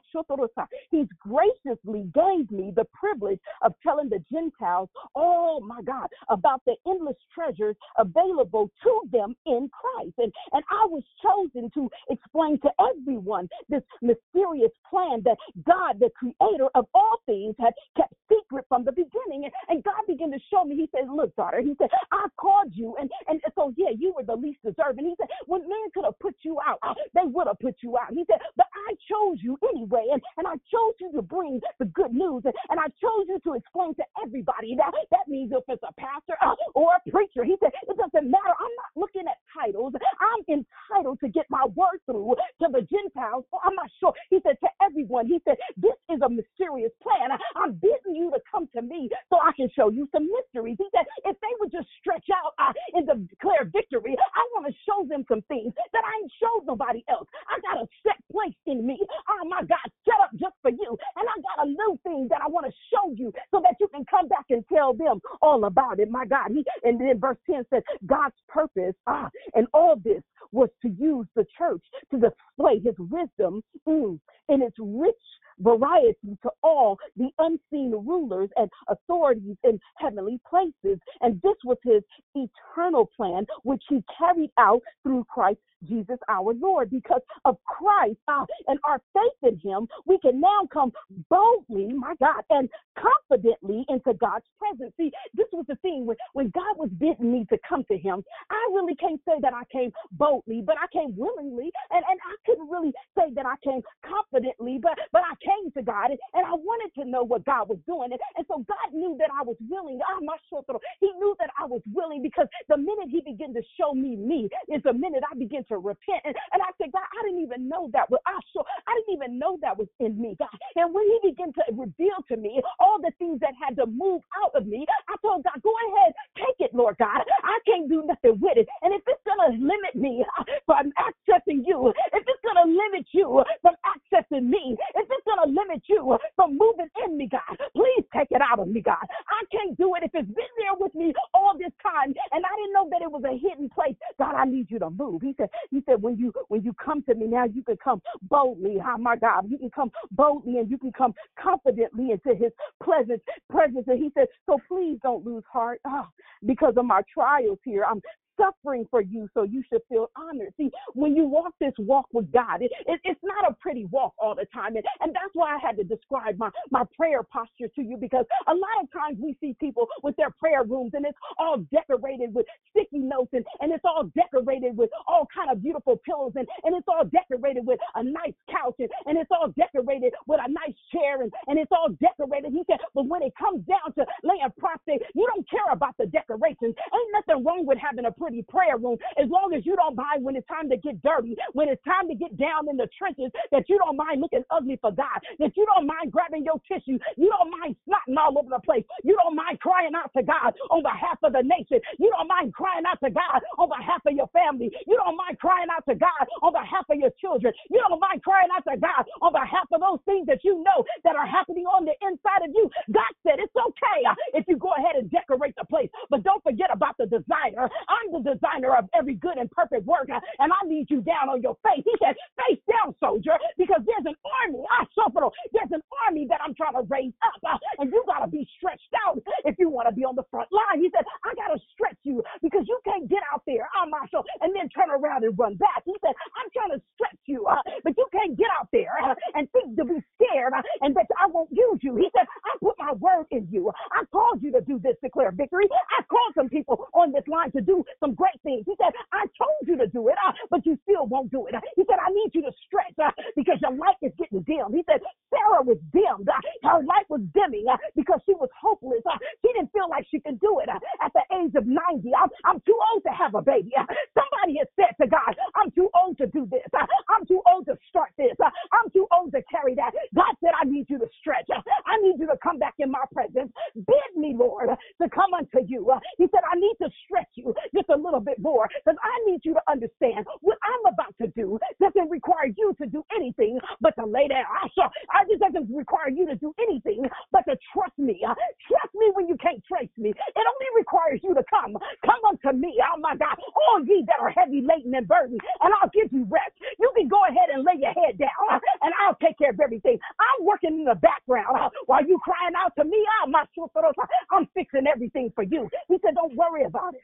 he's graciously gave me the privilege of telling the Gentiles, oh my God, about the endless treasures available to them in Christ. And, and I was chosen to explain to everyone this mysterious plan that God, the creator of all things, had kept secret from the beginning. And, and God began to show me, He said, Look, daughter, He said, I called you. And, and so, yeah, you were the least deserving. He said, When man could have put you out, uh, they would have put you out. He said, But I chose you anyway. And, and I chose you to bring the good news. And, and I chose you to explain to everybody that that means if it's a pastor uh, or a preacher. He said, It doesn't matter. I'm not looking at titles. I'm entitled to get my word through to the Gentiles. I'm not sure. He said, To everyone, He said, This is a mysterious plan. I'm bidding you to come to me so I can show you some mysteries. He said, If they would just stretch out uh, and declare victory, I want to show them some things that I ain't showed nobody else. I got a set place in me. Oh my God, set up just for you. And I got a new thing that I want to show you so that you can come back and tell them all about it. My God. He, and then verse 10 says, God's purpose, ah, and all this was to use the church to display his wisdom mm, in its rich variety to all the unseen rulers and authorities in heavenly places. And this was his eternal plan, which he carried out through Christ Jesus our Lord. Because of Christ uh, and our faith in him, we can now come boldly, my God, and confidently into God's presence. See, this was the thing when, when God was bidding me to come to him, I really can't say that I came boldly, but I came willingly. And, and I couldn't really say that I came confidently, but, but I came to God and, and I wanted to know what God was doing. And, and so God knew that I was willing. Ah, my He knew that I was willing because the minute he began to show me me is the minute I began to repent. And, and I said, God, I didn't even know that was I sure I didn't even know that was in me, God. And when he began to reveal to me all the things that had to move out of me, I told God, go ahead, take it, Lord God. I can't do nothing with it. And if it's gonna limit me uh, from accessing you, if it's gonna limit you from accessing me, if it's gonna limit you from moving in me, God, please take it out of me, God. I can't do it if it's been there with me all this time and I didn't know that it was a hidden place. God, I need you to move. He said, He said, when you when you come to me now, you can come boldly. Oh my God, you can come boldly and you can come confidently into His presence. Presence, and He said, so please don't lose heart oh, because of my trials here. I'm suffering for you, so you should feel honored. See, when you walk this walk with God, it, it, it's not a pretty walk all the time. And, and that's why I had to describe my, my prayer posture to you because a lot of times we see people with their prayer rooms and it's all decorated with sticky notes and, and it's all decorated with all kind of beautiful pillows and, and it's all decorated with a nice couch and, and it's all decorated with a nice chair and, and it's all decorated. He said, but when it comes down to laying prostrate, you don't care about the decorations. Ain't nothing wrong with having a prayer room as long as you don't mind when it's time to get dirty, when it's time to get down in the trenches, that you don't mind looking ugly for God, that you don't mind grabbing your tissue, you don't mind snotting all over the place, you don't mind crying out to God on behalf of the nation, you don't mind crying out to God on behalf of your family, you don't mind crying out to God on behalf of your children, you don't mind crying out to God on behalf of those things that you know that are happening on the inside of you. God said it's okay uh, if you go ahead and decorate the place, but don't forget about the designer. I'm the designer of every good and perfect work, uh, and I need you down on your face. He said, face down, soldier, because there's an army. I suffer. There's an army that I'm trying to raise up, uh, and you got to be stretched out if you want to be on the front line. He said, I got to stretch you because you can't get out there, ah, Marshall, and then turn around and run back. He said, I'm trying to stretch you, uh, but you can't get out there and think to be scared and that I won't use you. He said, I put my word in you. I called you to do this, declare victory. I called some people on this line to do some great things. He said, I told you to do it, uh, but you still won't do it. He said, I need you to stretch uh, because your light is getting dim. He said, Sarah was dimmed. Uh, her light was dimming uh, because she was hopeless. Uh, she didn't feel like she could do it uh, at the age of 90. I'm, I'm too old to have a baby. somebody has said to God, I'm too old to do this. I'm too old to start this. I'm too old to carry that. God said, I need you to stretch. I need you to come back in my presence. Bid me, Lord, to come unto you. He said, I need to stretch you just a little bit more because I need you to understand what I'm about to do doesn't require you to do anything but to lay down. I just doesn't require you to do anything but to trust me. Uh, trust me when you can't trace me. It only requires you to come. Come unto me. Oh my God. All ye that are heavy laden and burdened, and I'll give you rest. You can go ahead and lay your head down, uh, and I'll take care of everything. I'm working in the background uh, while you crying out to me. Oh, my I'm fixing everything for you. He said, Don't worry about it.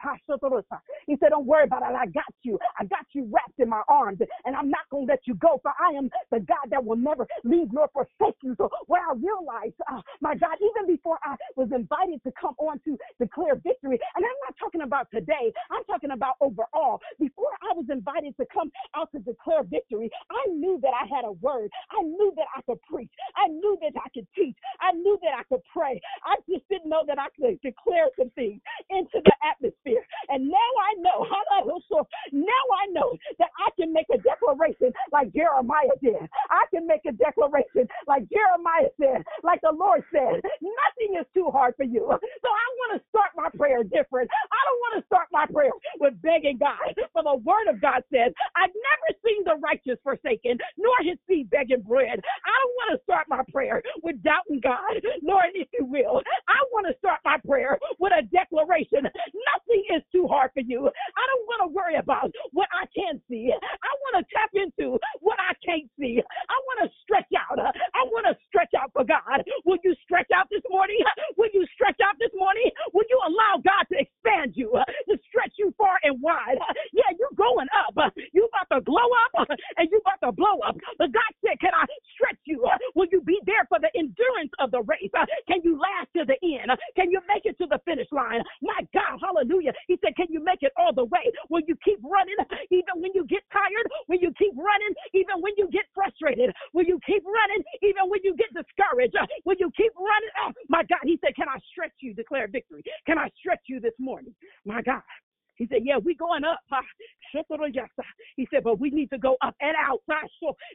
He said, Don't worry about it. I got you. I got you wrapped in my arms, and I'm not going to let you go, for I am the God that will never leave nor forsake you. So, what I realized, uh, my God, even before I was invited to come on to declare victory, and I'm not talking about today, I'm talking about overall. Before I was invited to come out to declare victory, I knew that I had a word. I knew that I could preach. I knew that I could teach. I knew that I could pray. I just didn't know that I could declare some things into the atmosphere. And now I know, now I know that I can make a declaration like Jeremiah did. I can make a declaration like Jeremiah said, like the Lord said. Nothing is too hard for you. So I want to start my prayer different. I don't want to start my prayer with begging God. For the word of God says, I've never seen the righteous forsaken, nor his seed begging bread. I don't want to start my prayer with doubting God, Lord, if you will. I want to start my prayer a declaration. Nothing is too hard for you. I don't want to worry about what I can see. I want to tap into what I can't see. I want to stretch out. I want to stretch out for God. Will you stretch out this morning? Will you stretch out this morning? Will you allow God to expand you, to stretch you far and wide? Yeah, you're going up. You about to glow up and you about to blow up. But God said, Can I stretch you? Will you be there for the endurance of the race? Uh, can you last to the end? Uh, can you make it to the finish line? My God, hallelujah. He said, Can you make it all the way? Will you keep running even when you get tired? Will you keep running even when you get frustrated? Will you keep running even when you get discouraged? Uh, will you keep running? Oh, my God, he said, Can I stretch you? Declare victory. Can I stretch you this morning? My God. He said, Yeah, we going up. He said, But we need to go up and out.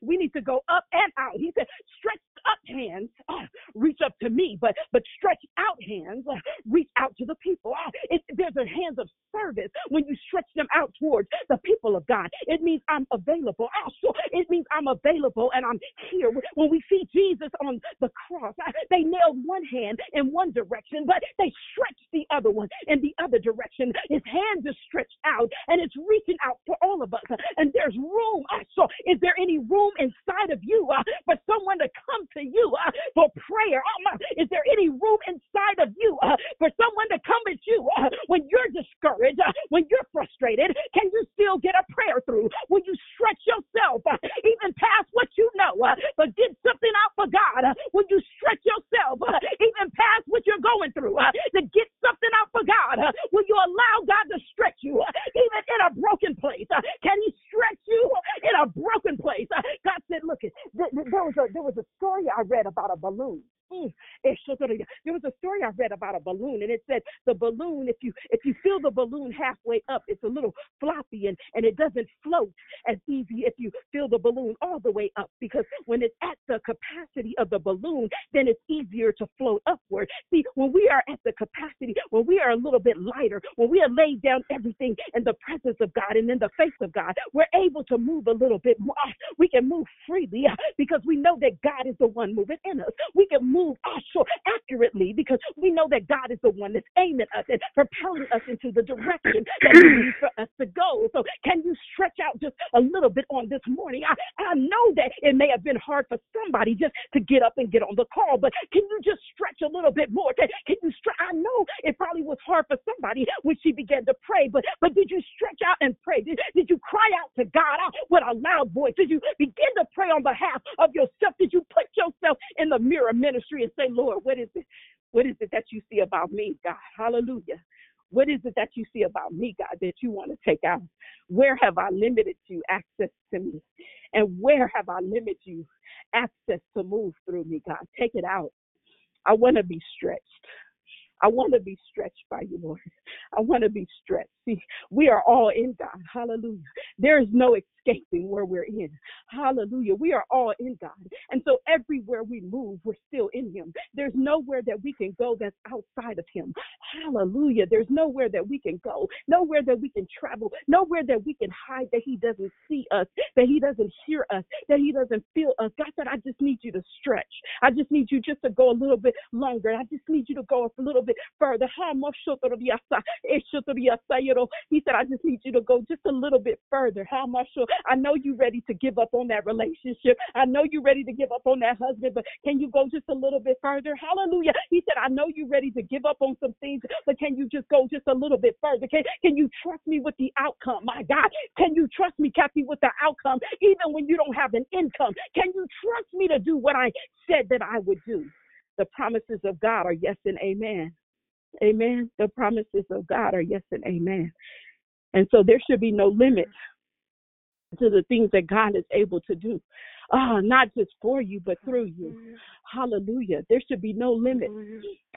We need to go up and out. He said, Stretch up hands, uh, reach up to me, but but stretch out hands, uh, reach out to the people. Uh, it, there's a hands of service when you stretch them out towards the people of God. It means I'm available. Also, it means I'm available and I'm here. When we see Jesus on the cross, uh, they nailed one hand in one direction, but they stretched the other one in the other direction. His hands is stretched out and it's reaching out for all of us. And there's room. So, is there any room inside of you uh, for someone to come to you uh, for prayer? Um, is there any room inside of you uh, for someone to come at you when you're discouraged, when you're frustrated? Can you still get a prayer through? Will you stretch yourself even past what you know, but get something out for God? Will you stretch yourself even past what you're going through to get something out for God? Will you allow God to stretch you even in a broken place? Can He stretch you in a broken place? God said, "Look, there was a there was a story I read about a balloon." There was a story I read about a balloon, and it said the balloon, if you if you fill the balloon halfway up, it's a little floppy and, and it doesn't float as easy if you fill the balloon all the way up because when it's at the capacity of the balloon, then it's easier to float upward. See, when we are at the capacity, when we are a little bit lighter, when we are laid down everything in the presence of God and in the face of God, we're able to move a little bit more. We can move freely because we know that God is the one moving in us. We can move move accurately because we know that God is the one that's aiming us and propelling us into the direction that He needs for us to go. So, can you stretch out just a little bit on this morning? I, I know that it may have been hard for somebody just to get up and get on the call, but can you just stretch a little bit more? Can, can you stretch? I know it probably was hard for somebody when she began to pray, but but did you stretch out and pray? Did, did you cry out to God out with a loud voice? Did you begin to pray on behalf of yourself? Did you put yourself in the mirror ministry? Ministry and say, Lord, what is it? What is it that you see about me, God? Hallelujah. What is it that you see about me, God, that you want to take out? Where have I limited you access to me? And where have I limited you access to move through me, God? Take it out. I want to be stretched. I want to be stretched by you, Lord. I want to be stretched. See, we are all in God. Hallelujah. There is no escaping where we're in. Hallelujah. We are all in God. And so everywhere we move, we're still in Him. There's nowhere that we can go that's outside of Him. Hallelujah. There's nowhere that we can go, nowhere that we can travel, nowhere that we can hide that He doesn't see us, that He doesn't hear us, that He doesn't feel us. God said, I just need you to stretch. I just need you just to go a little bit longer. I just need you to go a little bit further. He said, I just need you to go just a little bit further. How much? I know you're ready to give up on that relationship. I know you're ready to give up on that husband, but can you go just a little bit further? Hallelujah. He said, I know you're ready to give up on some things, but can you just go just a little bit further? Can, can you trust me with the outcome? My God, can you trust me, Kathy, with the outcome, even when you don't have an income? Can you trust me to do what I said that I would do? The promises of God are yes and amen. Amen. The promises of God are yes and amen. And so there should be no limit to the things that God is able to do. Ah, not just for you, but through you. Hallelujah. There should be no limit.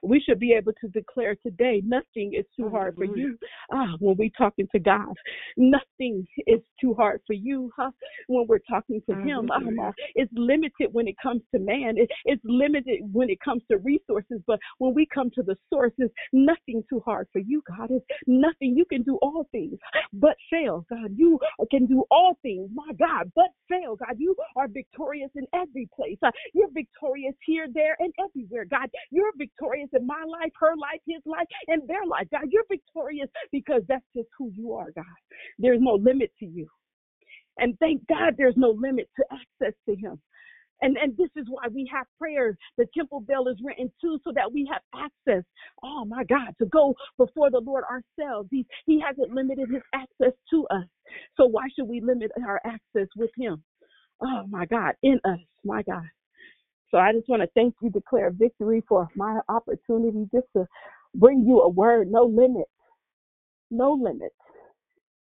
We should be able to declare today nothing is too hard for you. Ah, when we're talking to God, nothing is too hard for you. Huh? When we're talking to Him, ah, it's limited when it comes to man. It, it's limited when it comes to resources. But when we come to the sources, nothing too hard for you, God. It's nothing. You can do all things, but fail, God. You can do all things, my God, but fail, God. You are victorious in every place. Uh, you're victorious here, there, and everywhere, God. You're victorious in my life, her life, his life, and their life, God. You're victorious because that's just who you are, God. There's no limit to you. And thank God there's no limit to access to him. And, and this is why we have prayers. The temple bell is written too, so that we have access. Oh my God, to go before the Lord ourselves. He, he hasn't limited his access to us. So why should we limit our access with him? Oh my God, in us, my God. So I just want to thank you, declare victory for my opportunity just to bring you a word, no limit, no limit,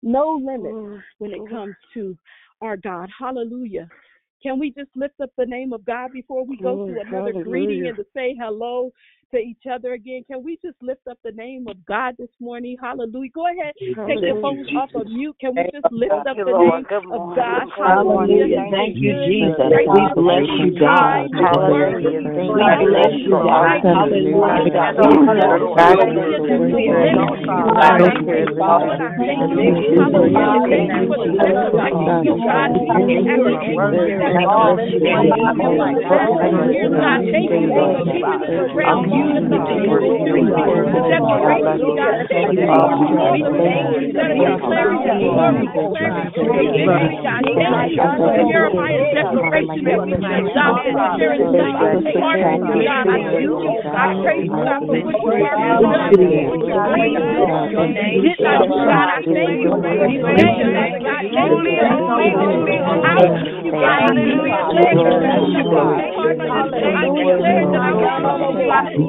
no limit when it comes to our God. Hallelujah. Can we just lift up the name of God before we go to another greeting and to say hello to each other again. Can we just lift up the name of God this morning? Hallelujah. Go ahead, take your phones off of mute. Can we just lift up the name of God? Hallelujah. Thank you, Jesus. We bless you, God. Hallelujah. We bless you, God. Hallelujah, God. Hallelujah you the God. You. We thank you that you Lord, we declare victory, God. Thank you for Jeremiah's declaration that we say, God, that there is nothing too hard for you, God. I do. I praise you, God, for what you are done, what you're going to do. Did not do, God. I thank you for what you thank you, God. Thank you for out of you, God. I declare that I declare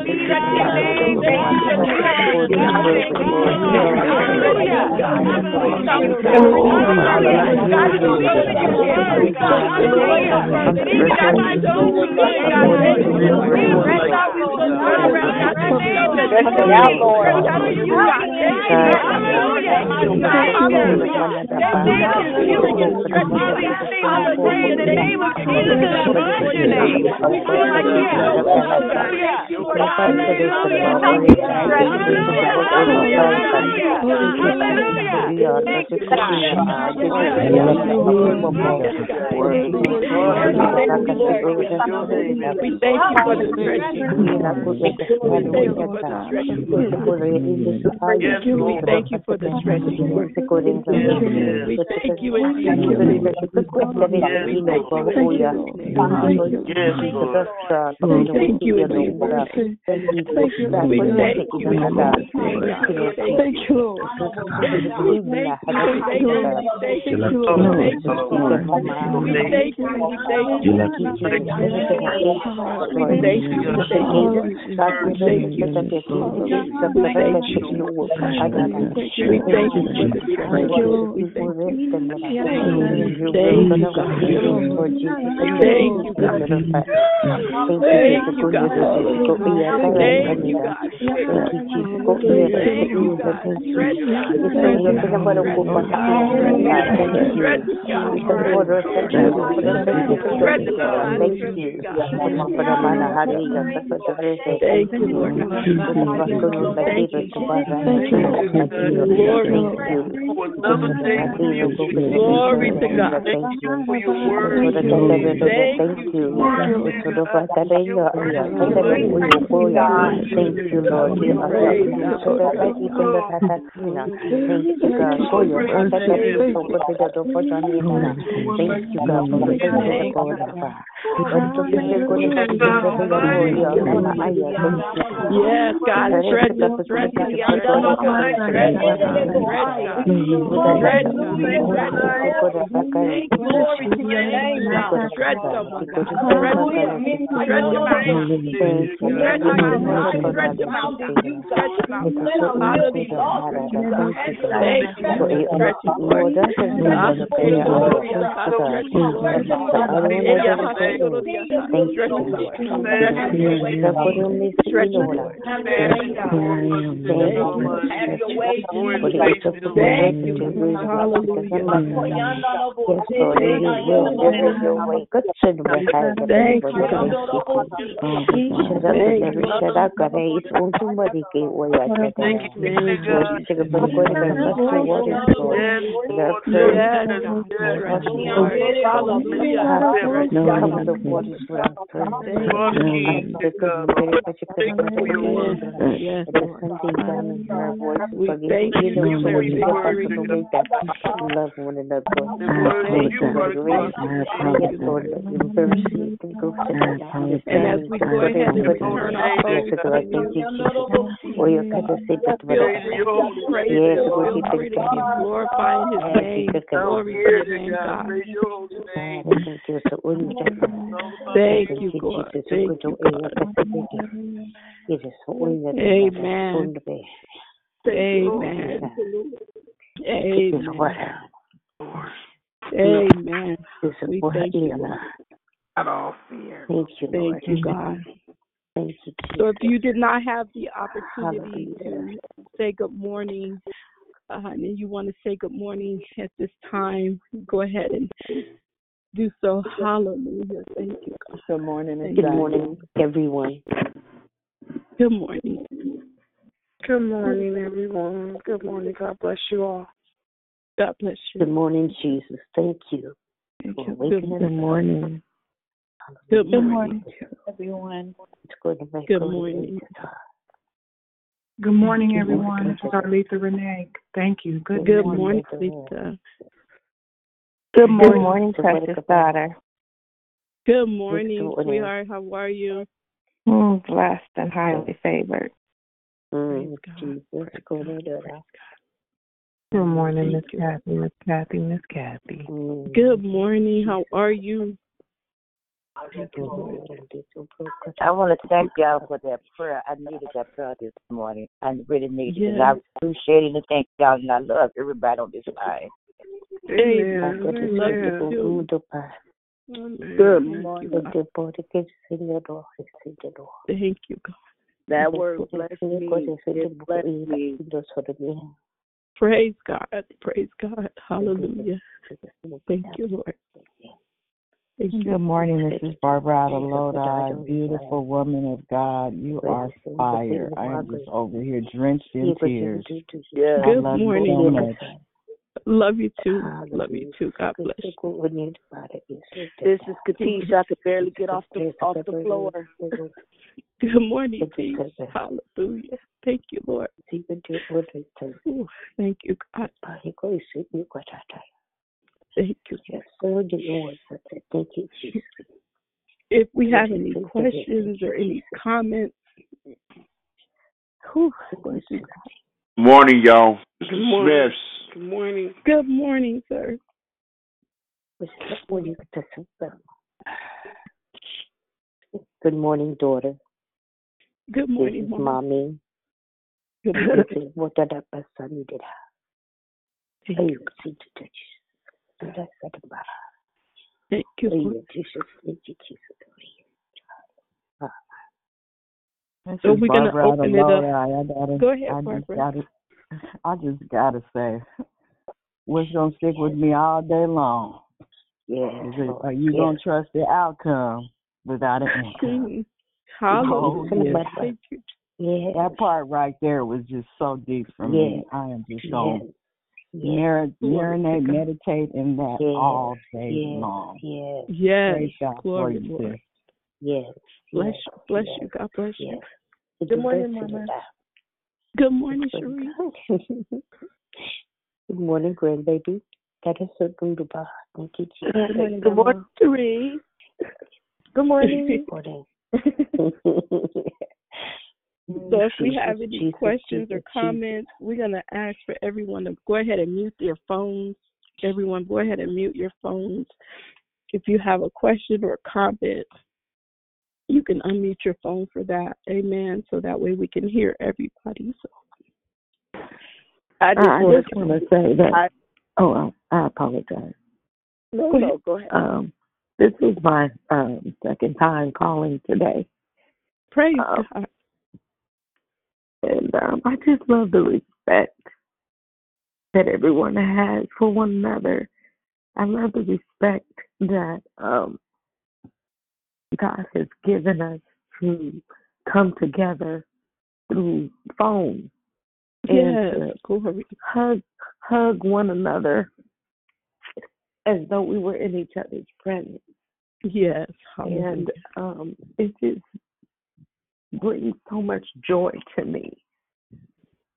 name of Jesus, we feel like, yeah, thank you for the stretching. We thank you for the stretching. We thank you Thank you in We thank you Thank you, Lord. Thank you, Thank you, Thank you. Thank you. Thank you. We thank you. Thank you. We thank you. Thank you, God. Thank you, God. Thank you, God. Thank you, Lord. Thank you. Glory to God. Thank you for your word. Thank you. Thank you, Lord. We are so that you can let us Thank you, God, for your word. Thank you, God, for the Thank you, God, for the Yes, God, stretch us, stretch us, stretch us, stretch us, stretch stretch stretch your. Thank you for stretching, Lord. Yes, we thank you, love one another. And as we go ahead and return our or you can say that yes, glorifying his name. Glory to your name, God. Thank you, God. Thank you, God. Amen. Amen. Amen. Amen. We thank you. all fear. Thank you, Thank you, God. Thank you. So if you did not have the opportunity to say good morning, uh, and you want to say good morning at this time, go ahead and do so. Hallelujah. Thank you. God. Good morning. Good morning, everyone. Good morning. Good morning, everyone. Good morning. God bless you all. God bless you. Good morning, Jesus. Thank you. Thank you. waking Good us morning. Good morning. everyone. It's good to make Good good morning. Good morning, everyone. This is Arletha Renee. Thank you. Good, Good morning. morning, Lisa. Good morning, precious daughter. Good morning, morning. sweetheart. How are you? Mm, blessed and highly favored. Mm, good to do that. Good morning, Miss Kathy. Miss Kathy. Miss Kathy. Mm. Good morning. How are you? I want to thank y'all for that prayer. I needed that prayer this morning. I really needed it. And I appreciate it and thank y'all. And I love everybody on this line. Amen. Good Amen. Good Thank morning. you, Thank you, God. That word blessed me. It blessed me. Praise God. Praise God. Hallelujah. Thank you, Lord. Thank you. Good morning. This is Barbara out of Lodi. Beautiful woman of God. You are fire. I am just over here drenched in tears. I Good love you morning. so. Love you too. Love you too. God bless you. This is Katisha. I could barely get off the off the floor. Good morning, peace. Hallelujah. Thank you, Lord. Ooh, thank you, God. Thank you. Yes, sir. The Lord. Thank you, Jesus. If we have any questions or any comments, whew, thank you, God. Morning, y'all. Good morning. Smiths. Good morning. Good morning, sir. Good morning, daughter. Good morning, this is Mama. mommy. Good This morning. is Thank you, Hey, Lord. Jesus, thank you, Jesus. So we're gonna Barbara out of open it up. Lodi. I gotta, Go ahead, I just Barbara. gotta, I just gotta say, what's gonna stick with me all day long? Yeah. Are you gonna trust the outcome without an income? Oh, yes. Thank you. Yeah. That part right there was just so deep for me. I am just gonna mar- marinate, meditate in that Yes. all day Yes. long. Yes. Yes. Praise God for you, Lord. Yes. Bless yes. Bless yes, you. God bless you. Good morning, Mama. Good morning, Cherie. Good morning, grandbaby. That is so good. Thank you, Jesus. Good morning, Good morning, Cherie. Good morning. morning. So if we have any questions or comments, we're going to ask for everyone to go ahead and mute their phones. Everyone, go ahead and mute your phones. If you have a question or a comment, you can unmute your phone for that. Amen. So that way we can hear everybody. So I just I just want to say that. I, Oh, I, I apologize. no, Go no, go ahead. Um, this is my um, second time calling today, praise Um, God. And um, I just love the respect that everyone has for one another. I love the respect that um, God has given us to come together through phone and Yes. Glory. hug hug one another as though we were in each other's presence. Yes. Hallelujah. And um, it just brings so much joy to me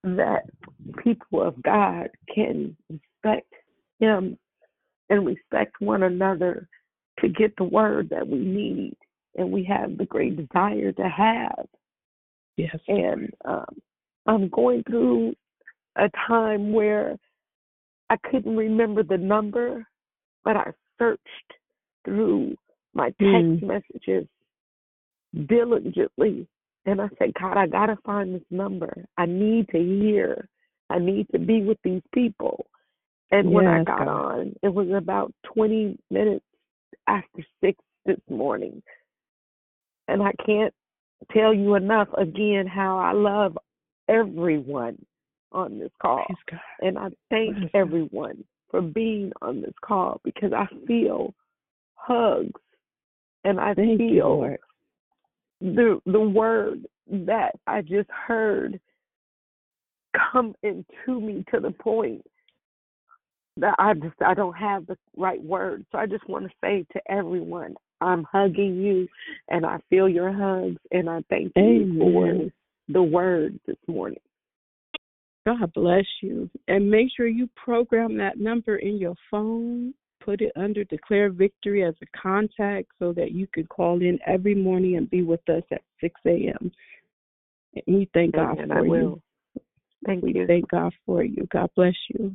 that people of God can respect Him and respect one another to get the word that we need and we have the great desire to have. Yes. And um, I'm going through a time where I couldn't remember the number, but I searched through my text Mm. messages diligently. And I said, God, I got to find this number. I need to hear. I need to be with these people. And when I got God. on, it was about 20 minutes after 6 this morning. And I can't tell you enough again how I love everyone on this call. God. And I thank Bless everyone for being on this call because I feel hugs and I Thank you, feel. The the word that I just heard come into me to the point that I just I don't have the right word. So I just want to say to everyone, I'm hugging you and I feel your hugs and I thank you for the word this morning. God bless you. And make sure you program that number in your phone. Put it under Declare Victory as a contact so that you can call in every morning and be with us at 6 a.m. And we thank God Amen. for I you. Thank we you. thank God for you. God bless you.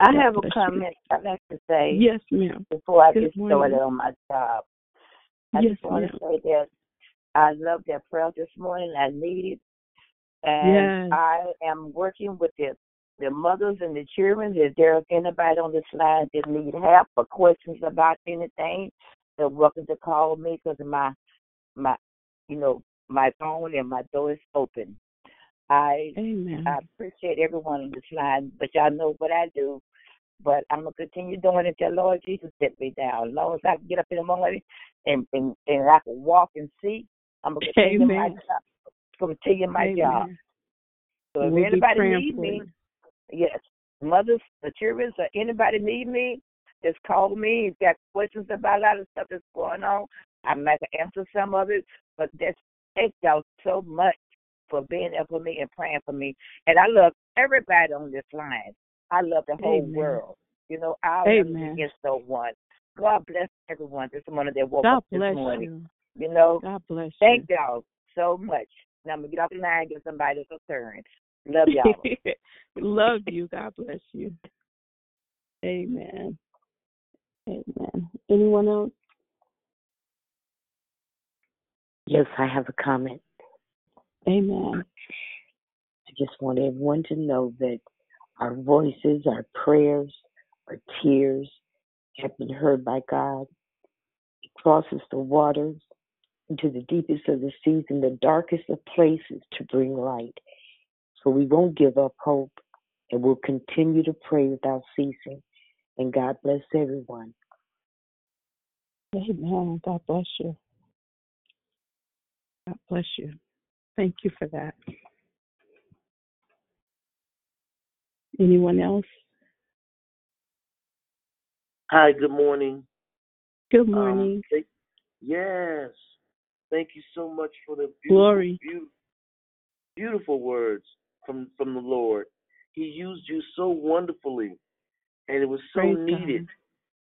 I God have a bless you. comment I'd like to say Yes, ma'am. before I Good get started on my job. I Yes, just want ma'am. to say that I love that prayer this morning. I need it. And Yes. I am working with the the mothers and the children. If there's anybody on this line that need help or questions about anything, they're welcome to call me because my my you know my phone and my door is open. I Amen. I appreciate everyone on this line, but y'all know what I do. But I'm gonna continue doing it till Lord Jesus set me down. As long as I can get up in the morning and and, and I can walk and see, I'm gonna continue my Amen. job. Continue my job. So if We'll anybody praying need for me. Yes, mothers, the children, or anybody need me, just call me. If you got questions about a lot of stuff that's going on, I might answer some of it. But that's thank y'all so much for being there for me and praying for me. And I love everybody on this line. I love the whole Amen. world. You know, be Amen. against no one. God bless everyone this morning that woke God up this morning. you. You know, God bless thank y'all so much. Now I'm gonna get off the line and give somebody a turn. Love y'all. Love you. God bless you. Amen. Amen. Anyone else? Yes, I have a comment. Amen. I just want everyone to know that our voices, our prayers, our tears have been heard by God. He crosses the waters into the deepest of the seas and the darkest of places to bring light. So we won't give up hope and we'll continue to pray without ceasing. And God bless everyone. Amen. God bless you. God bless you. Thank you for that. Anyone else? Hi, good morning. Good Um, morning. thank- yes. Thank you so much for the beautiful, Glory. beautiful, beautiful words from from the Lord. He used you so wonderfully, and it was so Praise needed. God.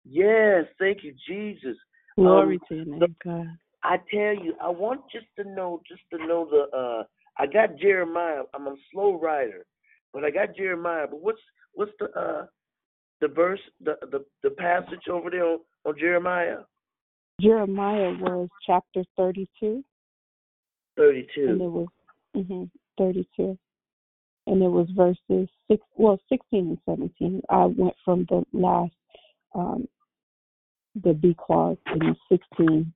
Yes, thank you, Jesus. Glory Um, to your name, God. I tell you, I want just to know, just to know the. uh I got Jeremiah. I'm a slow writer, but I got Jeremiah. But what's what's the uh the verse, the the the passage over there on, on Jeremiah Jeremiah was chapter 32, 32. and it was hmm 32, and it was verses six, well, 16 and 17. I went from the last, um, the B clause in 16,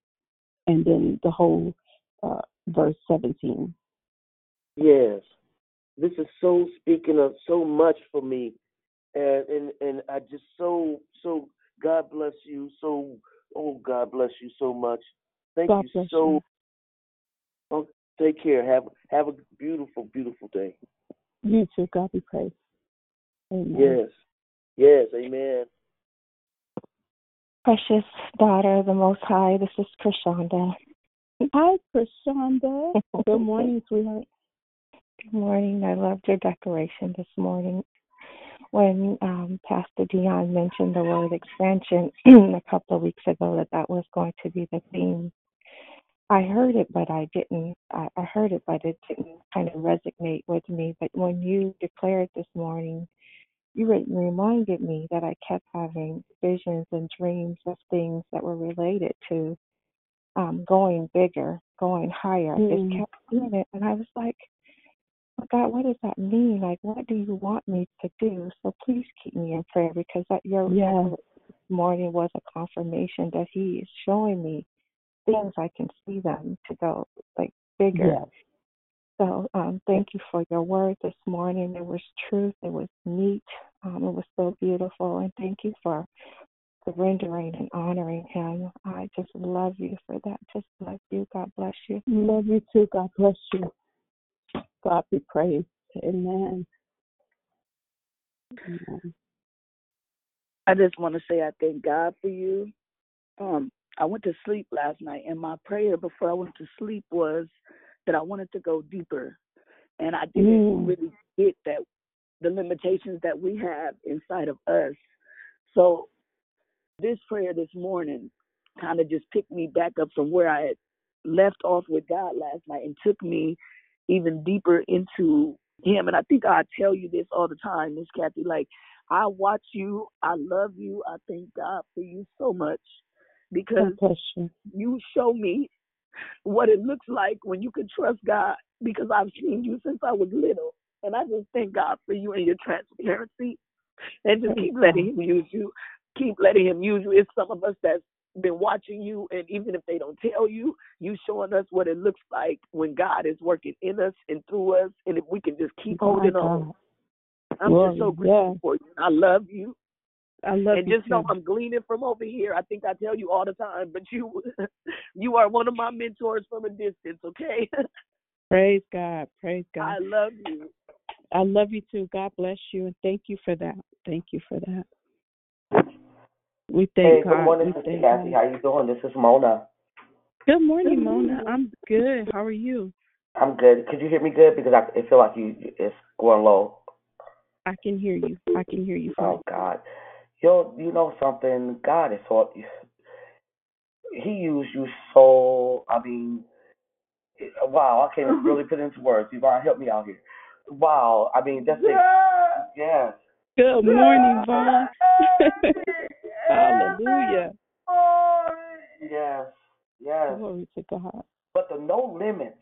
and then the whole uh, verse 17. Yes, this is so speaking of so much for me, and and and I just so so God bless you so oh God bless you so much. Thank God you so. you. Oh, take care. Have have a beautiful beautiful day. You too. God be praised. Amen. Yes, yes, Amen. Precious daughter of the Most High, this is Krishanda. Hi, Krishanda. Good morning, sweetheart. Good morning. I loved your declaration this morning. When um, Pastor Dion mentioned the word expansion a couple of weeks ago, that that was going to be the theme. I heard it, but I didn't. I, I heard it, but it didn't kind of resonate with me. But when you declared this morning, you re- reminded me that I kept having visions and dreams of things that were related to um, going bigger, going higher. I Mm. just kept doing it, and I was like, oh God, what does that mean? Like, what do you want me to do? So please keep me in prayer because that your Yeah. morning was a confirmation that He is showing me things I can see them to go like bigger. Yes. So um, thank you for your word this morning. It was truth. It was neat. Um, it was so beautiful. And thank you for surrendering and honoring him. I just love you for that. Just love you. God bless you. Love you too. God bless you. God be praised. Amen. Amen. I just want to say I thank God for you. Um, I went to sleep last night, and my prayer before I went to sleep was that I wanted to go deeper, and I didn't Mm. really get that the limitations that we have inside of us. So this prayer this morning kind of just picked me back up from where I had left off with God last night and took me even deeper into Him. And I think I tell you this all the time, Miss Kathy. Like I watch you, I love you, I thank God for you so much. Because you. you show me what it looks like when you can trust God because I've seen you since I was little. And I just thank God for you and your transparency. And just keep letting him use you. Keep letting him use you. It's some of us that's been watching you and even if they don't tell you, you showing us what it looks like when God is working in us and through us and if we can just keep Oh, holding on. I'm just so grateful yes. for you. I love you. I love and you just know too. I'm gleaning from over here. I think I tell you all the time, but you you are one of my mentors from a distance, okay? Praise God. Praise God. I love you. I love you too. God bless you and thank you for that. Thank you for that. We thank Hey, thank good God. morning, We Sister thank Kathy. God. How you doing? This is Mona. Good morning, Mona. I'm good. How are you? I'm good. Could you hear me good? Because I, I feel like you it's going low. I can hear you. I can hear you fine. Oh God, yo, you know something? God is so. He used you so. I mean, wow. I can't really put it into words. Yvonne, help me out here. Wow. I mean, that's it. Yes. Good morning, Vaughn. Hallelujah. Yes. Yes. Glory to God. but the no limits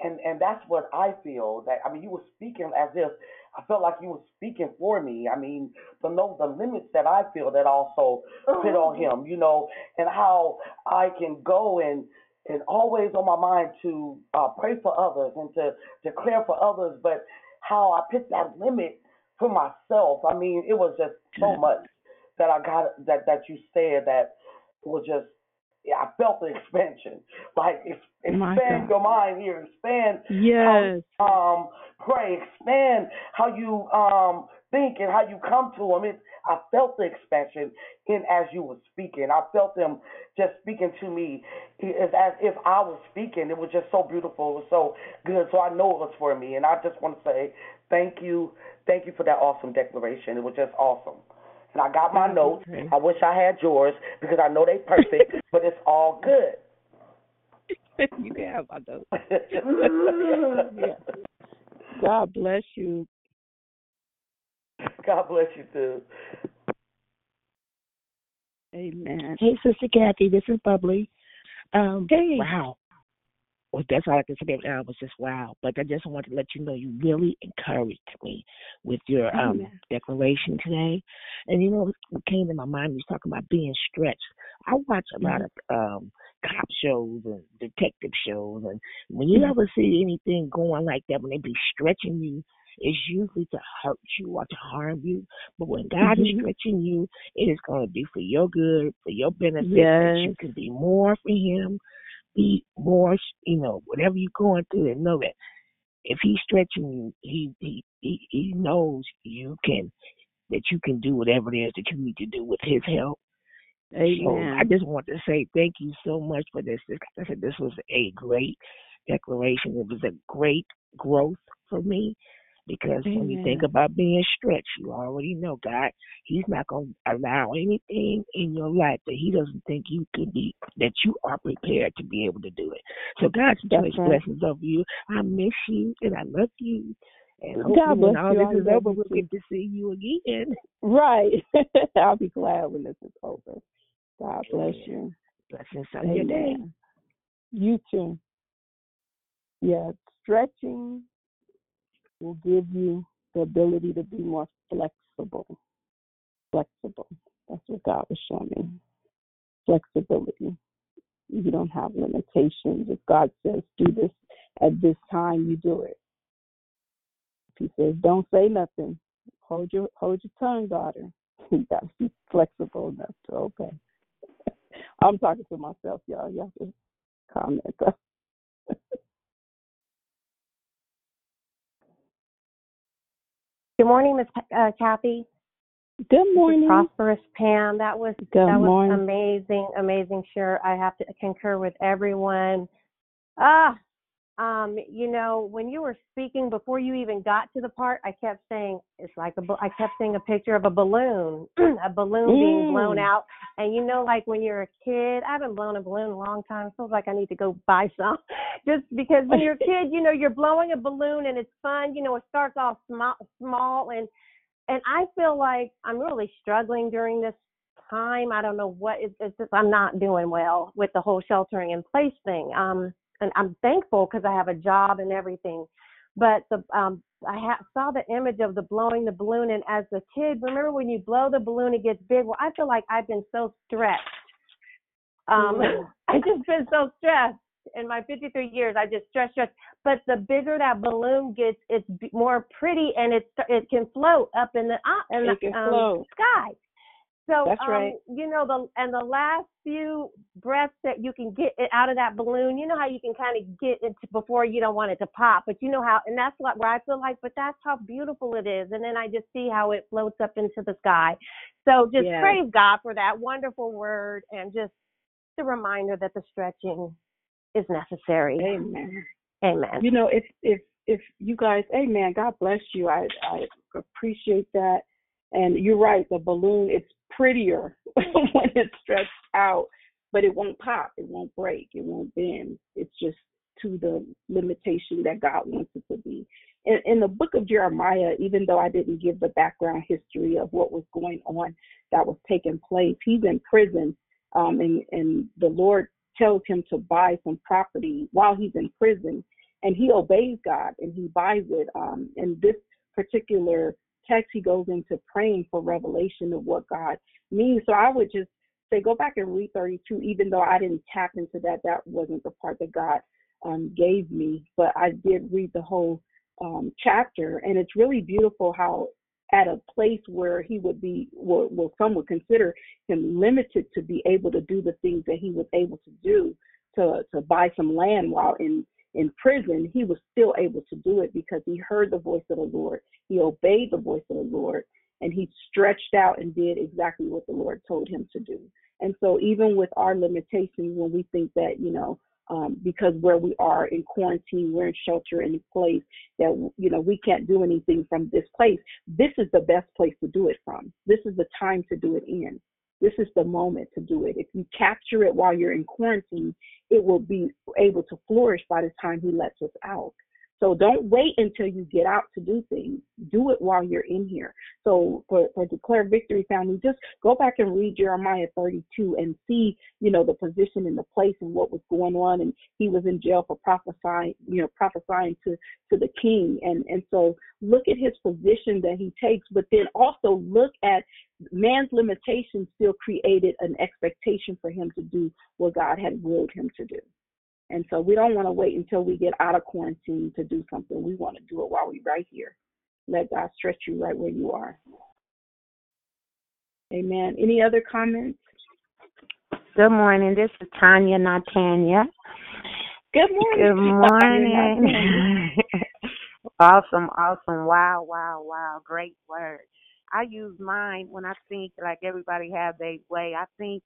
and and that's what i feel that i mean you were speaking as if i felt like you were speaking for me. I mean the no the limits that i feel that also put on him you know and how i can go and and always on my mind to uh pray for others and to declare for others but how i put that limit for myself. I mean it was just so much that i got that that you said that was just yeah, I felt the expansion. Like ex- expand your mind here, expand Yes. how um pray, expand how you um think and how you come to him. It, I felt the expansion in as you were speaking. I felt them just speaking to me It's as if I was speaking. It was just so beautiful. It was so good. So I know it was for me. And I just want to say thank you. Thank you for that awesome declaration. It was just awesome. And I got my notes. I wish I had yours because I know they perfect, but it's all good. you can have my notes. Yeah. God bless you. God bless you too. Amen. Hey, Sister Kathy, this is Bubbly. Um, Hey. Wow. Well, that's all I can say about that was just wow. But I just wanted to let you know you really encouraged me with your um Amen. declaration today. And you know what came to my mind was talking about being stretched. I watch a lot of um cop shows and detective shows and when you Mhm. ever see anything going like that when they be stretching you it's usually to hurt you or to harm you. But when God is Mhm. stretching you, it is going to be for your good, for your benefit, that you can be more for Him, be more, you know, whatever you're going through, and know that if He's stretching you, He He He, he knows you can that you can do whatever it is that you need to do with His help. So I just want to say thank you so much for this. This- I said, this was a great declaration. It was a great growth for me because when you think about being stretched, you already know God, He's not going to allow anything in your life that He doesn't think you can be, that you are prepared to be able to do it. So God's That's right. blessings over you. I miss you and I love you. And God hopefully when all you. This is over, we'll get to see you again. Right. I'll be glad when this is over. God bless Amen. you. Blessings on your day. You too. Yeah, stretching will give you the ability to be more flexible. Flexible. That's what God was showing me. Flexibility. You don't have limitations. If God says do this at this time, you do it. If He says don't say nothing, hold your hold your tongue, daughter. You got to be flexible enough to okay. I'm talking to myself, y'all. Y'all just comment. Good morning, Miss uh, Kathy. Good morning. Prosperous Pam. That was Good that was amazing, amazing. Sure, I have to concur with everyone. Ah, um, you know, when you were speaking before you even got to the part, I kept saying it's like a. I kept seeing a picture of a balloon, a balloon being blown Mm. out. And you know, like when you're a kid, I haven't blown a balloon in a long time. It Feels like I need to go buy some, just because when you're a kid, you know, you're blowing a balloon and it's fun. You know, it starts off small, small, and and I feel like I'm really struggling during this time. I don't know what it's, it's just I'm not doing well with the whole sheltering in place thing. Um, and I'm thankful because I have a job and everything. But the um, I ha- saw the image of the blowing the balloon, and as a kid, remember when you blow the balloon, it gets big. Well, I feel like I've been so stressed. Um, I just been so stressed in my 53 years. I just stress, stress. But the bigger that balloon gets, it's more pretty, and it's it can float up in the uh, in it the um, sky. So That's um, right. you know the and the last few breaths that you can get it out of that balloon, you know how you can kind of get it before you don't want it to pop, but you know how, and that's what where I feel like, but that's how beautiful it is, and then I just see how it floats up into the sky. So just Yes. praise God for that wonderful word, and just the reminder that the stretching is necessary. Amen. Amen. You know, if if if you guys, Amen. God bless you. I I appreciate that. And you're right. The balloon, it's prettier when it's stretched out, but it won't pop. It won't break. It won't bend. It's just to the limitation that God wants it to be. In, in the book of Jeremiah, even though I didn't give the background history of what was going on that was taking place, he's in prison, um, and and the Lord tells him to buy some property while he's in prison, and he obeys God and he buys it. Um, in this particular text, he goes into praying for revelation of what God means. So I would just say, go back and read 32, even though I didn't tap into that. That wasn't the part that God um, gave me, but I did read the whole um, chapter, and it's really beautiful how at a place where he would be, well, well, some would consider him limited to be able to do the things that he was able to do to to buy some land while in in prison, he was still able to do it because he heard the voice of the Lord. He obeyed the voice of the Lord and he stretched out and did exactly what the Lord told him to do. And so, even with our limitations, when we think that, you know, um, because where we are in quarantine, we're in shelter in place, that, you know, we can't do anything from this place, this is the best place to do it from. This is the time to do it in. This is the moment to do it. If you capture it while you're in quarantine, it will be able to flourish by the time he lets us out. So don't wait until you get out to do things. Do it while you're in here. So for, for Declare Victory family, just go back and read Jeremiah 32 and see, you know, the position and the place and what was going on. And he was in jail for prophesying, you know, prophesying to, to the king. And, and so look at his position that he takes, but then also look at man's limitations still created an expectation for him to do what God had willed him to do. And so we don't want to wait until we get out of quarantine to do something. We want to do it while we're right here. Let God stretch you right where you are. Amen. Any other comments? Good morning. This is Tanya, not Tanya. Good morning. Good morning. awesome, awesome. Wow, wow, wow. Great word. I use mine when I think like everybody have their way. I think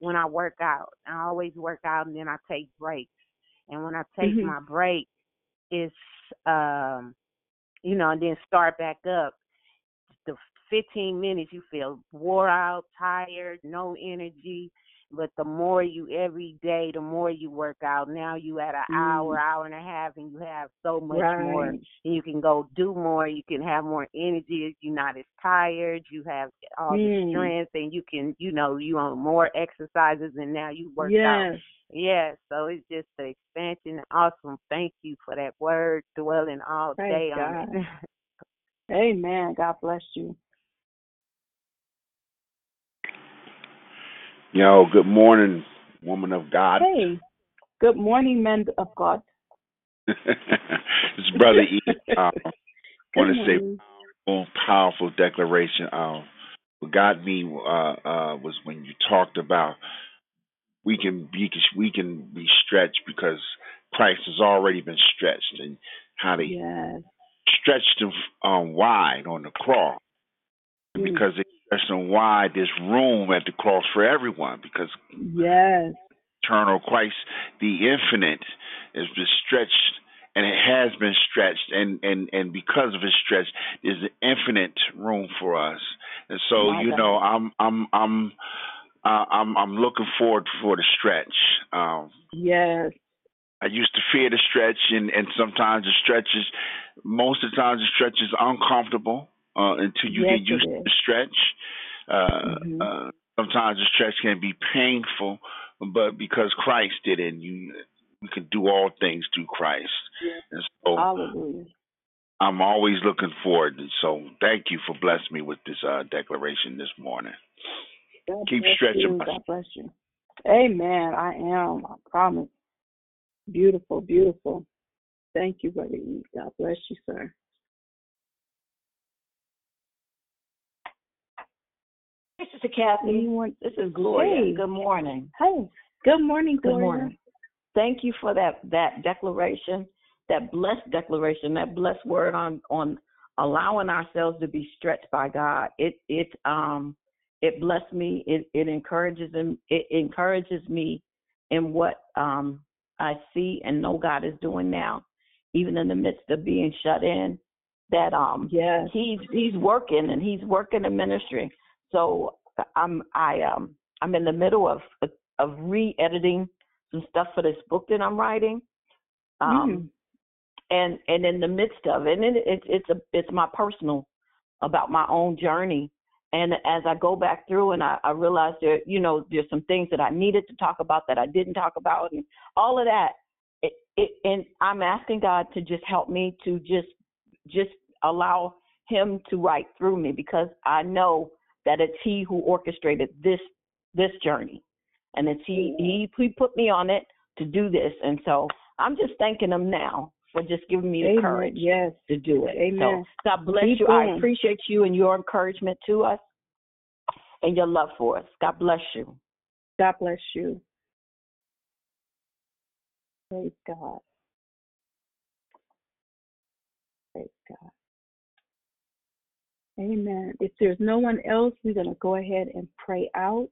when I work out. I always work out and then I take breaks. And when I take Mhm. my break, it's um, you know, and then start back up. The 15 minutes you feel wore out, tired, no energy. But the more you every day, the more you work out. Now you at an hour, Mm. hour and a half, and you have so much more. Right. And you can go do more. You can have more energy. You're not as tired. You have all the Mm. strength, and you can, you know, you on more exercises, and now you out. Yes. Yeah, so it's just the expansion. Awesome. Thank you for that word dwelling all day on God. it. Amen. God bless you. Yo, good morning, woman of God. Hey. Good morning, men of God. it's Brother E. Um, want to say morning. powerful, powerful declaration. Um, what got me uh, uh, was when you talked about we can be we can be stretched because Christ has already been stretched, and how they Yes. stretched him um, wide on the cross. Mm. because they him wide, there's room at the cross for everyone. Because Yes. eternal Christ, the infinite, has been stretched and it has been stretched and and and because of its stretch there's an infinite room for us and so My you God. know i'm i'm i'm uh, i'm i'm looking forward for the stretch um Yes. I used to fear the stretch, and, and sometimes the stretch is, most of the times the stretch is uncomfortable uh, until you Yes, get used to the stretch. Uh, Mhm. uh, sometimes the stretch can be painful, but because Christ did it, you we can do all things through Christ. And so Hallelujah. I'm always looking forward. And So thank you for blessing me with this uh, declaration this morning. God Keep stretching. You. God bless you. Amen. I am. I promise. Beautiful, beautiful. Thank you, Brother E. God bless you, sir. Is Kathy. Anyone? This is Gloria. Hey. Good morning. Hey. Good morning, Good Gloria. morning. Thank you for that that declaration, that blessed declaration, that blessed word on on allowing ourselves to be stretched by God. It it um it blessed me. It it encourages them. It encourages me in what um I see and know God is doing now, even in the midst of being shut in. That um yes. he's he's working and he's working in ministry. So I'm I um I'm in the middle of of re-editing some stuff for this book that I'm writing. Um Mm. and and in the midst of it, and it, it it's a it's my personal about my own journey. And as I go back through and I, I realize there, you know, there's some things that I needed to talk about that I didn't talk about, and all of that. It, it, and I'm asking God to just help me to just just allow Him to write through me because I know that it's He who orchestrated this this journey, and it's He He, he put me on it to do this, and so I'm just thanking Him now for just giving me the Amen. courage Yes. to do it. Amen. So God bless Keep you. I appreciate you and your encouragement to us and your love for us. God bless you. God bless you. Praise God. Praise God. Amen. If there's no one else, we're going to go ahead and pray out.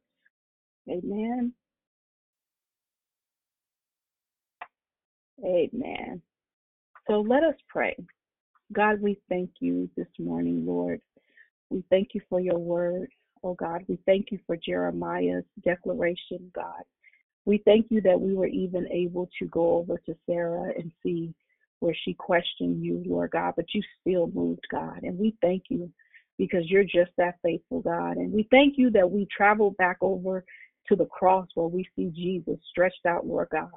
Amen. Amen. So let us pray. God, we thank you this morning, Lord. We thank you for your word. Oh God, we thank you for Jeremiah's declaration, God. We thank you that we were even able to go over to Sarah and see where she questioned you, Lord God, but you still moved, God. And we thank you because you're just that faithful, God. And we thank you that we travel back over to the cross where we see Jesus stretched out, Lord God.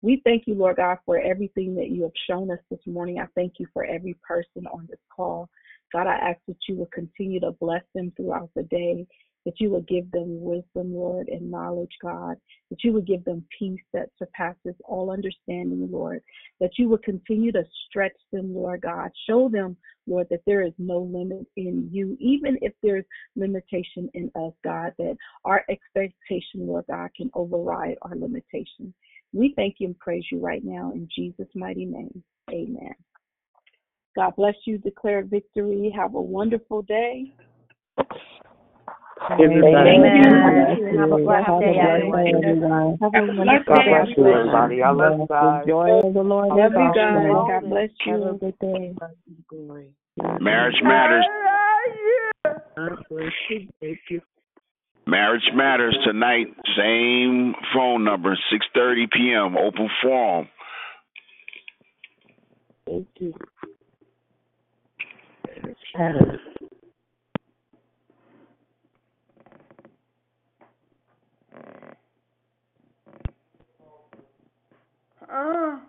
We thank you, Lord God, for everything that you have shown us this morning. I thank you for every person on this call. God, I ask that you will continue to bless them throughout the day, that you would give them wisdom, Lord, and knowledge, God, that you would give them peace that surpasses all understanding, Lord, that you would continue to stretch them, Lord God. Show them, Lord, that there is no limit in you, even if there's limitation in us, God, that our expectation, Lord God, can override our limitation. We thank you and praise you right now in Jesus' mighty name. Amen. God bless you. Declare victory. Have a wonderful day. Amen. Have Have a blessed day, everyone. everyone. Have a wonderful God day. bless you, everybody. I love you guys. The joy of the Lord Love you guys. God bless you. Have a good day. Marriage matters. Thank you. Marriage matters tonight. Same phone number, 6:30 p.m. Open forum. Thank you. Matters. 啊